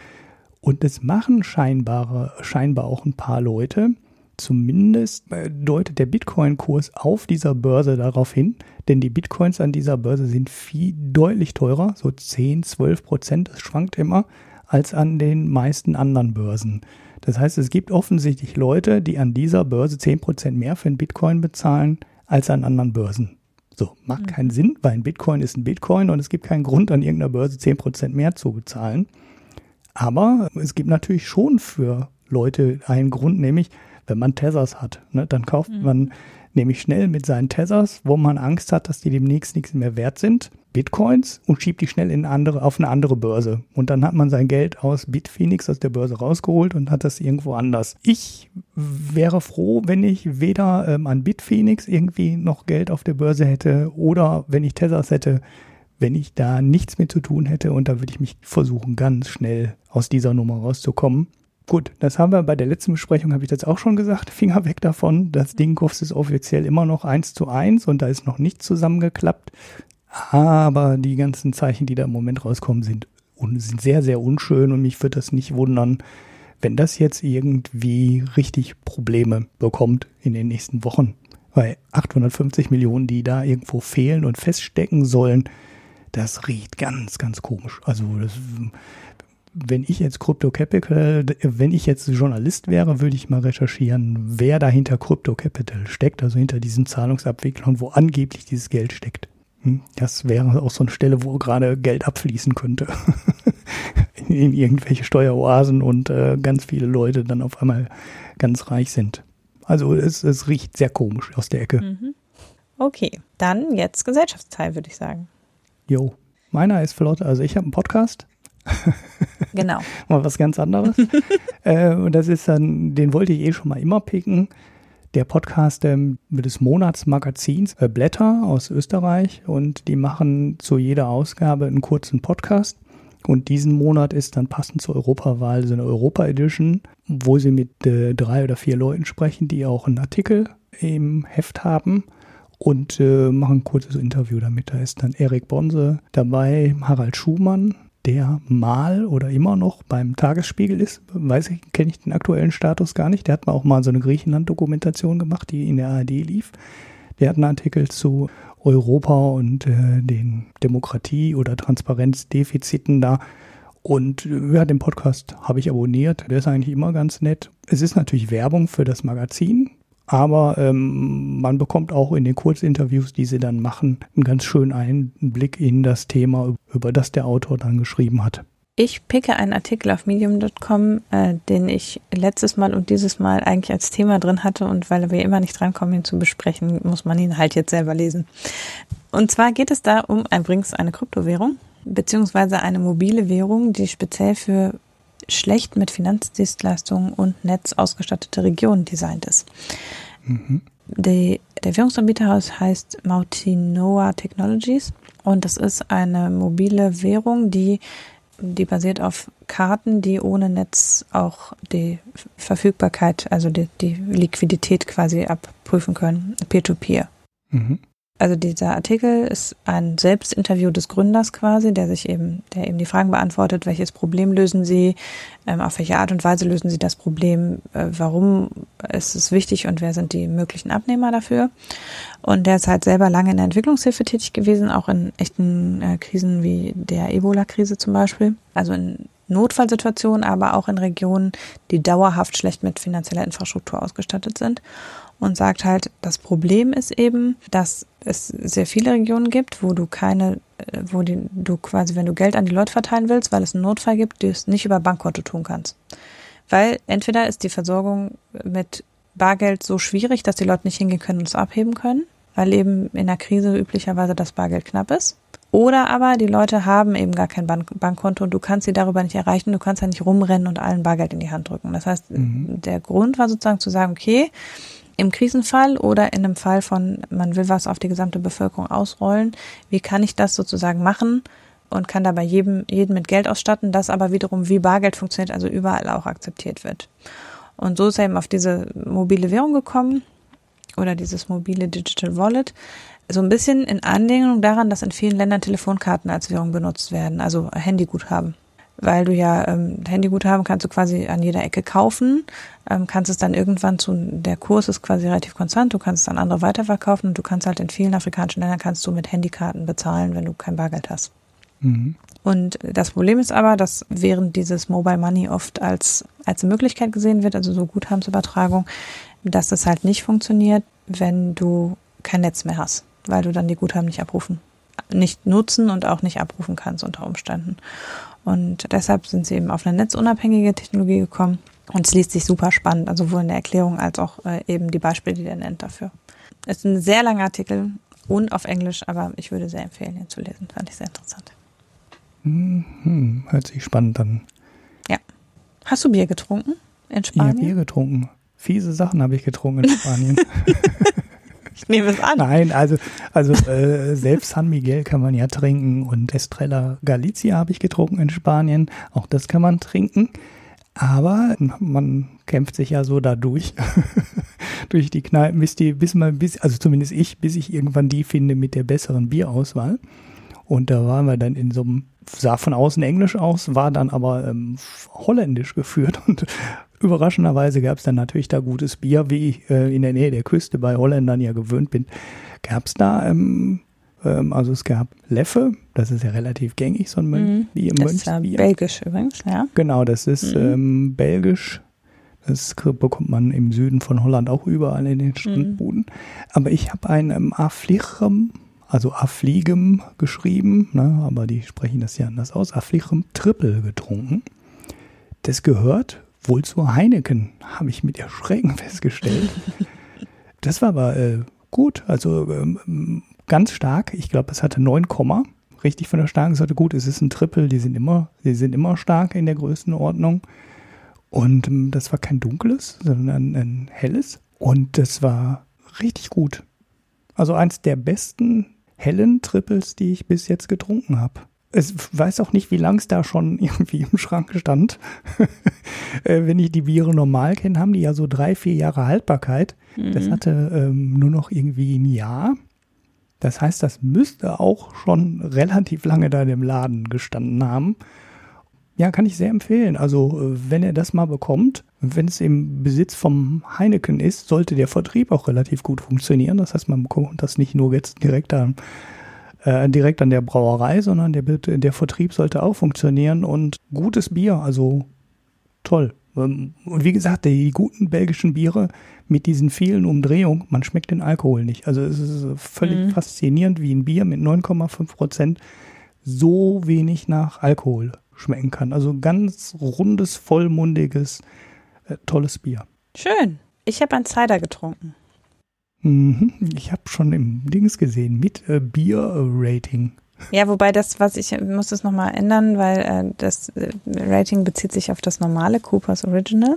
Und das machen scheinbar, scheinbar auch ein paar Leute. Zumindest äh, deutet der Bitcoin-Kurs auf dieser Börse darauf hin, denn die Bitcoins an dieser Börse sind viel deutlich teurer, so 10, 12 Prozent, das schwankt immer, als an den meisten anderen Börsen. Das heißt, es gibt offensichtlich Leute, die an dieser Börse 10 Prozent mehr für einen Bitcoin bezahlen als an anderen Börsen. So, macht mhm. keinen Sinn, weil ein Bitcoin ist ein Bitcoin und es gibt keinen Grund, an irgendeiner Börse 10 Prozent mehr zu bezahlen. Aber es gibt natürlich schon für Leute einen Grund, nämlich wenn man Tethers hat. Ne, dann kauft mhm. man nämlich schnell mit seinen Tethers, wo man Angst hat, dass die demnächst nichts mehr wert sind, Bitcoins und schiebt die schnell in andere, auf eine andere Börse. Und dann hat man sein Geld aus Bitphoenix aus der Börse rausgeholt und hat das irgendwo anders. Ich wäre froh, wenn ich weder ähm, an Bitphoenix irgendwie noch Geld auf der Börse hätte oder wenn ich Tethers hätte, wenn ich da nichts mit zu tun hätte und da würde ich mich versuchen, ganz schnell aus dieser Nummer rauszukommen. Gut, das haben wir bei der letzten Besprechung, habe ich jetzt auch schon gesagt, Finger weg davon. Das Ding kostet offiziell immer noch eins zu eins und da ist noch nichts zusammengeklappt. Aber die ganzen Zeichen, die da im Moment rauskommen, sind, sind sehr, sehr unschön und mich würde das nicht wundern, wenn das jetzt irgendwie richtig Probleme bekommt in den nächsten Wochen. Weil 850 Millionen, die da irgendwo fehlen und feststecken sollen, das riecht ganz, ganz komisch. Also das wenn ich jetzt Crypto Capital, wenn ich jetzt Journalist wäre, würde ich mal recherchieren, wer da hinter Crypto Capital steckt, also hinter diesen Zahlungsabwicklern, wo angeblich dieses Geld steckt. Hm, das wäre auch so eine Stelle, wo gerade Geld abfließen könnte. [LAUGHS] in, irgendwelche Steueroasen und äh, ganz viele Leute dann auf einmal ganz reich sind. Also es, es riecht sehr komisch aus der Ecke. Mhm. Okay, dann jetzt Gesellschaftsteil, würde ich sagen. Jo, meiner ist flott. Also ich habe einen Podcast. [LAUGHS] Genau. mal was ganz anderes. [LAUGHS] äh, und das ist dann, den wollte ich eh schon mal immer picken. Der Podcast ähm, des Monatsmagazins äh, Blätter aus Österreich und die machen zu jeder Ausgabe einen kurzen Podcast. Und diesen Monat ist dann passend zur Europawahl so eine Europa-Edition, wo sie mit äh, drei oder vier Leuten sprechen, die auch einen Artikel im Heft haben und äh, machen ein kurzes Interview damit. Da ist dann Erik Bonse dabei, Harald Schumann, der mal oder immer noch beim Tagesspiegel ist. Weiß ich, kenne ich den aktuellen Status gar nicht. Der hat mal auch mal so eine Griechenland-Dokumentation gemacht, die in der ARD lief. Der hat einen Artikel zu Europa und äh, den Demokratie- oder Transparenzdefiziten da. Und äh, ja, den Podcast habe ich abonniert. Der ist eigentlich immer ganz nett. Es ist natürlich Werbung für das Magazin. Aber ähm, man bekommt auch in den Kurzinterviews, die sie dann machen, einen ganz schönen Einblick in das Thema, über das der Autor dann geschrieben hat. Ich picke einen Artikel auf medium.com, äh, den ich letztes Mal und dieses Mal eigentlich als Thema drin hatte und weil wir immer nicht drankommen, ihn zu besprechen, muss man ihn halt jetzt selber lesen. Und zwar geht es da um übrigens eine Kryptowährung, beziehungsweise eine mobile Währung, die speziell für schlecht mit Finanzdienstleistungen und Netz ausgestattete Regionen designt ist. Mhm. Die, der Währungsanbieter heißt Mautinoa Technologies und das ist eine mobile Währung, die, die basiert auf Karten, die ohne Netz auch die Verfügbarkeit, also die, die Liquidität quasi abprüfen können, peer-to-peer. -peer. Mhm also dieser Artikel ist ein Selbstinterview des Gründers quasi, der sich eben, der eben die Fragen beantwortet, welches Problem lösen Sie, ähm, auf welche Art und Weise lösen Sie das Problem, äh, warum ist es wichtig und wer sind die möglichen Abnehmer dafür. Und der ist halt selber lange in der Entwicklungshilfe tätig gewesen, auch in echten äh, Krisen wie der Ebola-Krise zum Beispiel. Also in Notfallsituationen, aber auch in Regionen, die dauerhaft schlecht mit finanzieller Infrastruktur ausgestattet sind und sagt halt, das Problem ist eben, dass es sehr viele Regionen gibt, wo du keine, äh, wo die, du quasi, wenn du Geld an die Leute verteilen willst, weil es einen Notfall gibt, du es nicht über Bankkonto tun kannst. Weil entweder ist die Versorgung mit Bargeld so schwierig, dass die Leute nicht hingehen können und es abheben können, weil eben in der Krise üblicherweise das Bargeld knapp ist. Oder aber die Leute haben eben gar kein Bank Bankkonto und du kannst sie darüber nicht erreichen, du kannst ja nicht rumrennen und allen Bargeld in die Hand drücken. Das heißt, mhm. der Grund war sozusagen zu sagen, okay, im Krisenfall oder in einem Fall von, man will was auf die gesamte Bevölkerung ausrollen, wie kann ich das sozusagen machen und kann dabei jedem, jeden mit Geld ausstatten, das aber wiederum wie Bargeld funktioniert, also überall auch akzeptiert wird. Und so ist er eben auf diese mobile Währung gekommen oder dieses mobile Digital Wallet. So ein bisschen in Anlehnung daran, dass in vielen Ländern Telefonkarten als Währung benutzt werden, also Handyguthaben weil du ja ähm, Handyguthaben kannst du quasi an jeder Ecke kaufen, ähm, kannst es dann irgendwann zu, der Kurs ist quasi relativ konstant, du kannst es an andere weiterverkaufen und du kannst halt in vielen afrikanischen Ländern kannst du mit Handykarten bezahlen, wenn du kein Bargeld hast. Mhm. Und das Problem ist aber, dass während dieses Mobile Money oft als, als Möglichkeit gesehen wird, also so Guthabensübertragung, dass das halt nicht funktioniert, wenn du kein Netz mehr hast, weil du dann die Guthaben nicht abrufen, nicht nutzen und auch nicht abrufen kannst unter Umständen. Und deshalb sind sie eben auf eine netzunabhängige Technologie gekommen. Und es liest sich super spannend, also sowohl in der Erklärung als auch äh, eben die Beispiele, die er nennt dafür. Es ist ein sehr langer Artikel und auf Englisch, aber ich würde sehr empfehlen, ihn zu lesen. Fand ich sehr interessant. Mhm, hört sich spannend an. Ja. Hast du Bier getrunken in Spanien? Ja, Bier getrunken. Fiese Sachen habe ich getrunken in Spanien. [LAUGHS] [LAUGHS] Ich nehme es an. Nein, also, also äh, selbst San Miguel kann man ja trinken und Estrella Galicia habe ich getrunken in Spanien. Auch das kann man trinken. Aber man kämpft sich ja so da durch, [LAUGHS] durch die Kneipen, bis die, bis man, bis, also zumindest ich, bis ich irgendwann die finde mit der besseren Bierauswahl. Und da waren wir dann in so einem, sah von außen englisch aus, war dann aber ähm, holländisch geführt [LAUGHS] und Überraschenderweise gab es dann natürlich da gutes Bier, wie ich äh, in der Nähe der Küste bei Holländern ja gewöhnt bin. Gab es da, ähm, ähm, also es gab Leffe, das ist ja relativ gängig, so ein Mönch, mhm. ja belgisch übrigens, ja. Genau, das ist mhm. ähm, belgisch. Das bekommt man im Süden von Holland auch überall in den mhm. Strandbuden. Mhm. Aber ich habe ein ähm, Afflichem, also Affligem geschrieben, ne, aber die sprechen das ja anders aus, Afflichem Triple getrunken. Das gehört wohl zu Heineken, habe ich mit Erschrecken [LAUGHS] festgestellt. das war aber äh, gut, also ähm, ganz stark. Ich glaube, es hatte 9, richtig von der starken Seite gut. Es ist ein Triple, die sind immer, die sind immer stark in der Größenordnung. Und ähm, das war kein dunkles, sondern ein helles. Und das war richtig gut. Also eins der besten hellen Triples, die ich bis jetzt getrunken habe es weiß auch nicht, wie lang es da schon [LAUGHS] irgendwie im Schrank stand. [LAUGHS] Äh, wenn ich die Biere normal kenne, haben die ja so drei, vier Jahre Haltbarkeit. Mhm. Das hatte ähm, nur noch irgendwie ein Jahr. Das heißt, das müsste auch schon [LAUGHS] relativ lange da im Laden gestanden haben. Ja, kann ich sehr empfehlen. Also, äh, wenn ihr das mal bekommt, wenn es im Besitz vom Heineken ist, sollte der Vertrieb auch relativ gut funktionieren. Das heißt, man bekommt das nicht nur jetzt direkt an äh, direkt an der Brauerei, sondern der, der Vertrieb sollte auch funktionieren und gutes Bier, also toll. Ähm, und wie gesagt, die guten belgischen Biere mit diesen vielen Umdrehungen, man schmeckt den Alkohol nicht. Also es ist völlig mhm. faszinierend, wie ein Bier mit 9,5 Prozent so wenig nach Alkohol schmecken kann. Also ganz rundes, vollmundiges, äh, tolles Bier. Schön. Ich habe ein Cider getrunken. Mhm. Ich habe schon im Dings gesehen mit äh, Bier-Rating. Ja, wobei das, was ich muss das nochmal ändern, weil äh, das äh, Rating bezieht sich auf das normale Coopers Original.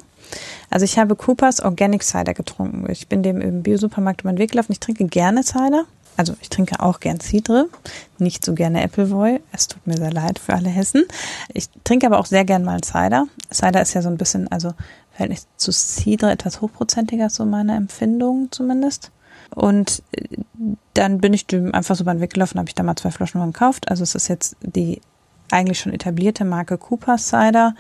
Also ich habe Coopers Organic Cider getrunken. Ich bin dem im Biosupermarkt um den Weg gelaufen. Ich trinke gerne Cider. Also ich trinke auch gern Cidre, nicht so gerne Appleboy. Es tut mir sehr leid für alle Hessen. Ich trinke aber auch sehr gern mal Cider. Cider ist ja so ein bisschen, also Verhältnis zu Cidre etwas hochprozentiger, so meine Empfindung zumindest. Und äh, dann bin ich einfach so beim Weggelaufen, habe ich da mal zwei Flaschen gekauft. Also es ist jetzt die eigentlich schon etablierte Marke Cooper Cider.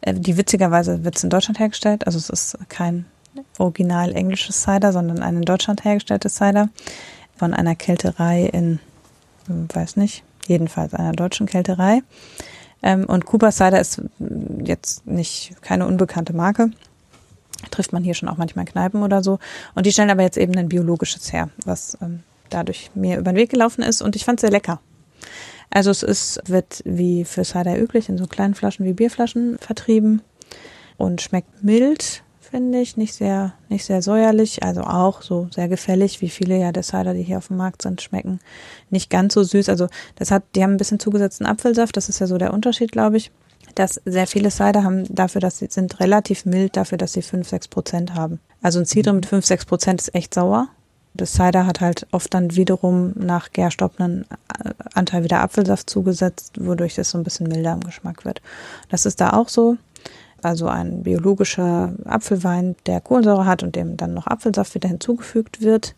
Äh, die witzigerweise wird es in Deutschland hergestellt. Also es ist kein original englisches Cider, sondern ein in Deutschland hergestelltes Cider von einer Kälterei in, weiß nicht, jedenfalls einer deutschen Kälterei. Ähm, und Cooper Cider ist jetzt nicht keine unbekannte Marke. Trifft man hier schon auch manchmal in Kneipen oder so. Und die stellen aber jetzt eben ein biologisches her, was ähm, dadurch mir über den Weg gelaufen ist. Und ich fand es sehr lecker. Also es ist, wird wie für Cider üblich in so kleinen Flaschen wie Bierflaschen vertrieben und schmeckt mild, finde ich, nicht sehr, nicht sehr säuerlich, also auch so sehr gefällig, wie viele ja der Cider, die hier auf dem Markt sind, schmecken. Nicht ganz so süß. Also das hat, die haben ein bisschen zugesetzten Apfelsaft, das ist ja so der Unterschied, glaube ich. Dass sehr viele Cider haben dafür, dass sie sind relativ mild dafür, dass sie 5, 6 Prozent haben. Also ein Cider mit 5, 6 Prozent ist echt sauer. Das Cider hat halt oft dann wiederum nach Gärstopp einen äh, Anteil wieder Apfelsaft zugesetzt, wodurch das so ein bisschen milder im Geschmack wird. Das ist da auch so. Also ein biologischer Apfelwein, der Kohlensäure hat und dem dann noch Apfelsaft wieder hinzugefügt wird.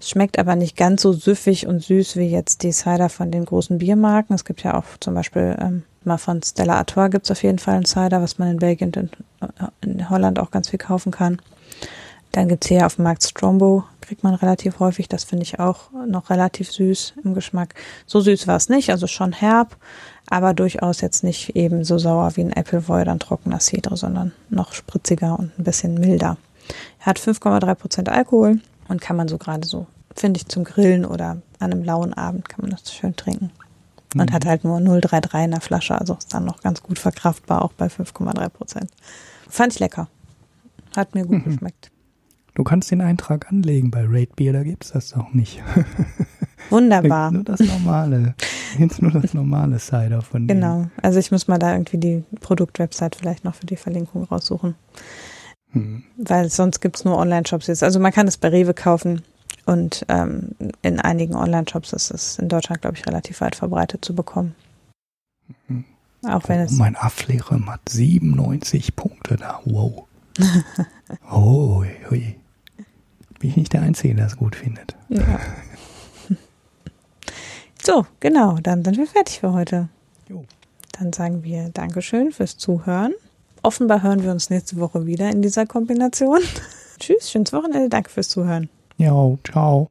Es schmeckt aber nicht ganz so süffig und süß wie jetzt die Cider von den großen Biermarken. Es gibt ja auch zum Beispiel ähm, mal von Stella Artois gibt es auf jeden Fall einen Cider, was man in Belgien und in, in Holland auch ganz viel kaufen kann. Dann gibt's hier auf dem Markt Strombo, kriegt man relativ häufig. Das finde ich auch noch relativ süß im Geschmack. So süß war es nicht, also schon herb, aber durchaus jetzt nicht eben so sauer wie ein Appleboy oder ein trockener Cidre, sondern noch spritziger und ein bisschen milder. Er hat 5,3 Prozent Alkohol und kann man so gerade so, finde ich, zum Grillen oder an einem lauen Abend kann man das schön trinken. Und mhm. hat halt nur 0,33 in der Flasche, also ist dann noch ganz gut verkraftbar, auch bei 5,3 Prozent. Fand ich lecker. Hat mir gut mhm. geschmeckt. Du kannst den Eintrag anlegen bei Rate Beer, da gibt's das doch nicht. [LAUGHS] Wunderbar. nur das normale. Jetzt nur das normale Cider von denen. Genau. Also ich muss mal da irgendwie die Produktwebsite vielleicht noch für die Verlinkung raussuchen. Hm. Weil sonst gibt's nur Online-Shops jetzt. Also man kann es bei Rewe kaufen und ähm, in einigen Online-Shops ist es in Deutschland, glaube ich, relativ weit verbreitet zu bekommen. Mhm. Auch wenn oh, es. Mein Afflehrer hat 97 Punkte da. Wow. [LAUGHS] oh, hui bin ich nicht der Einzige, der es gut findet. Ja. So, genau, dann sind wir fertig für heute. Jo. Dann sagen wir Dankeschön fürs Zuhören. Offenbar hören wir uns nächste Woche wieder in dieser Kombination. [LAUGHS] Tschüss, schönes Wochenende, danke fürs Zuhören. Ja, ciao.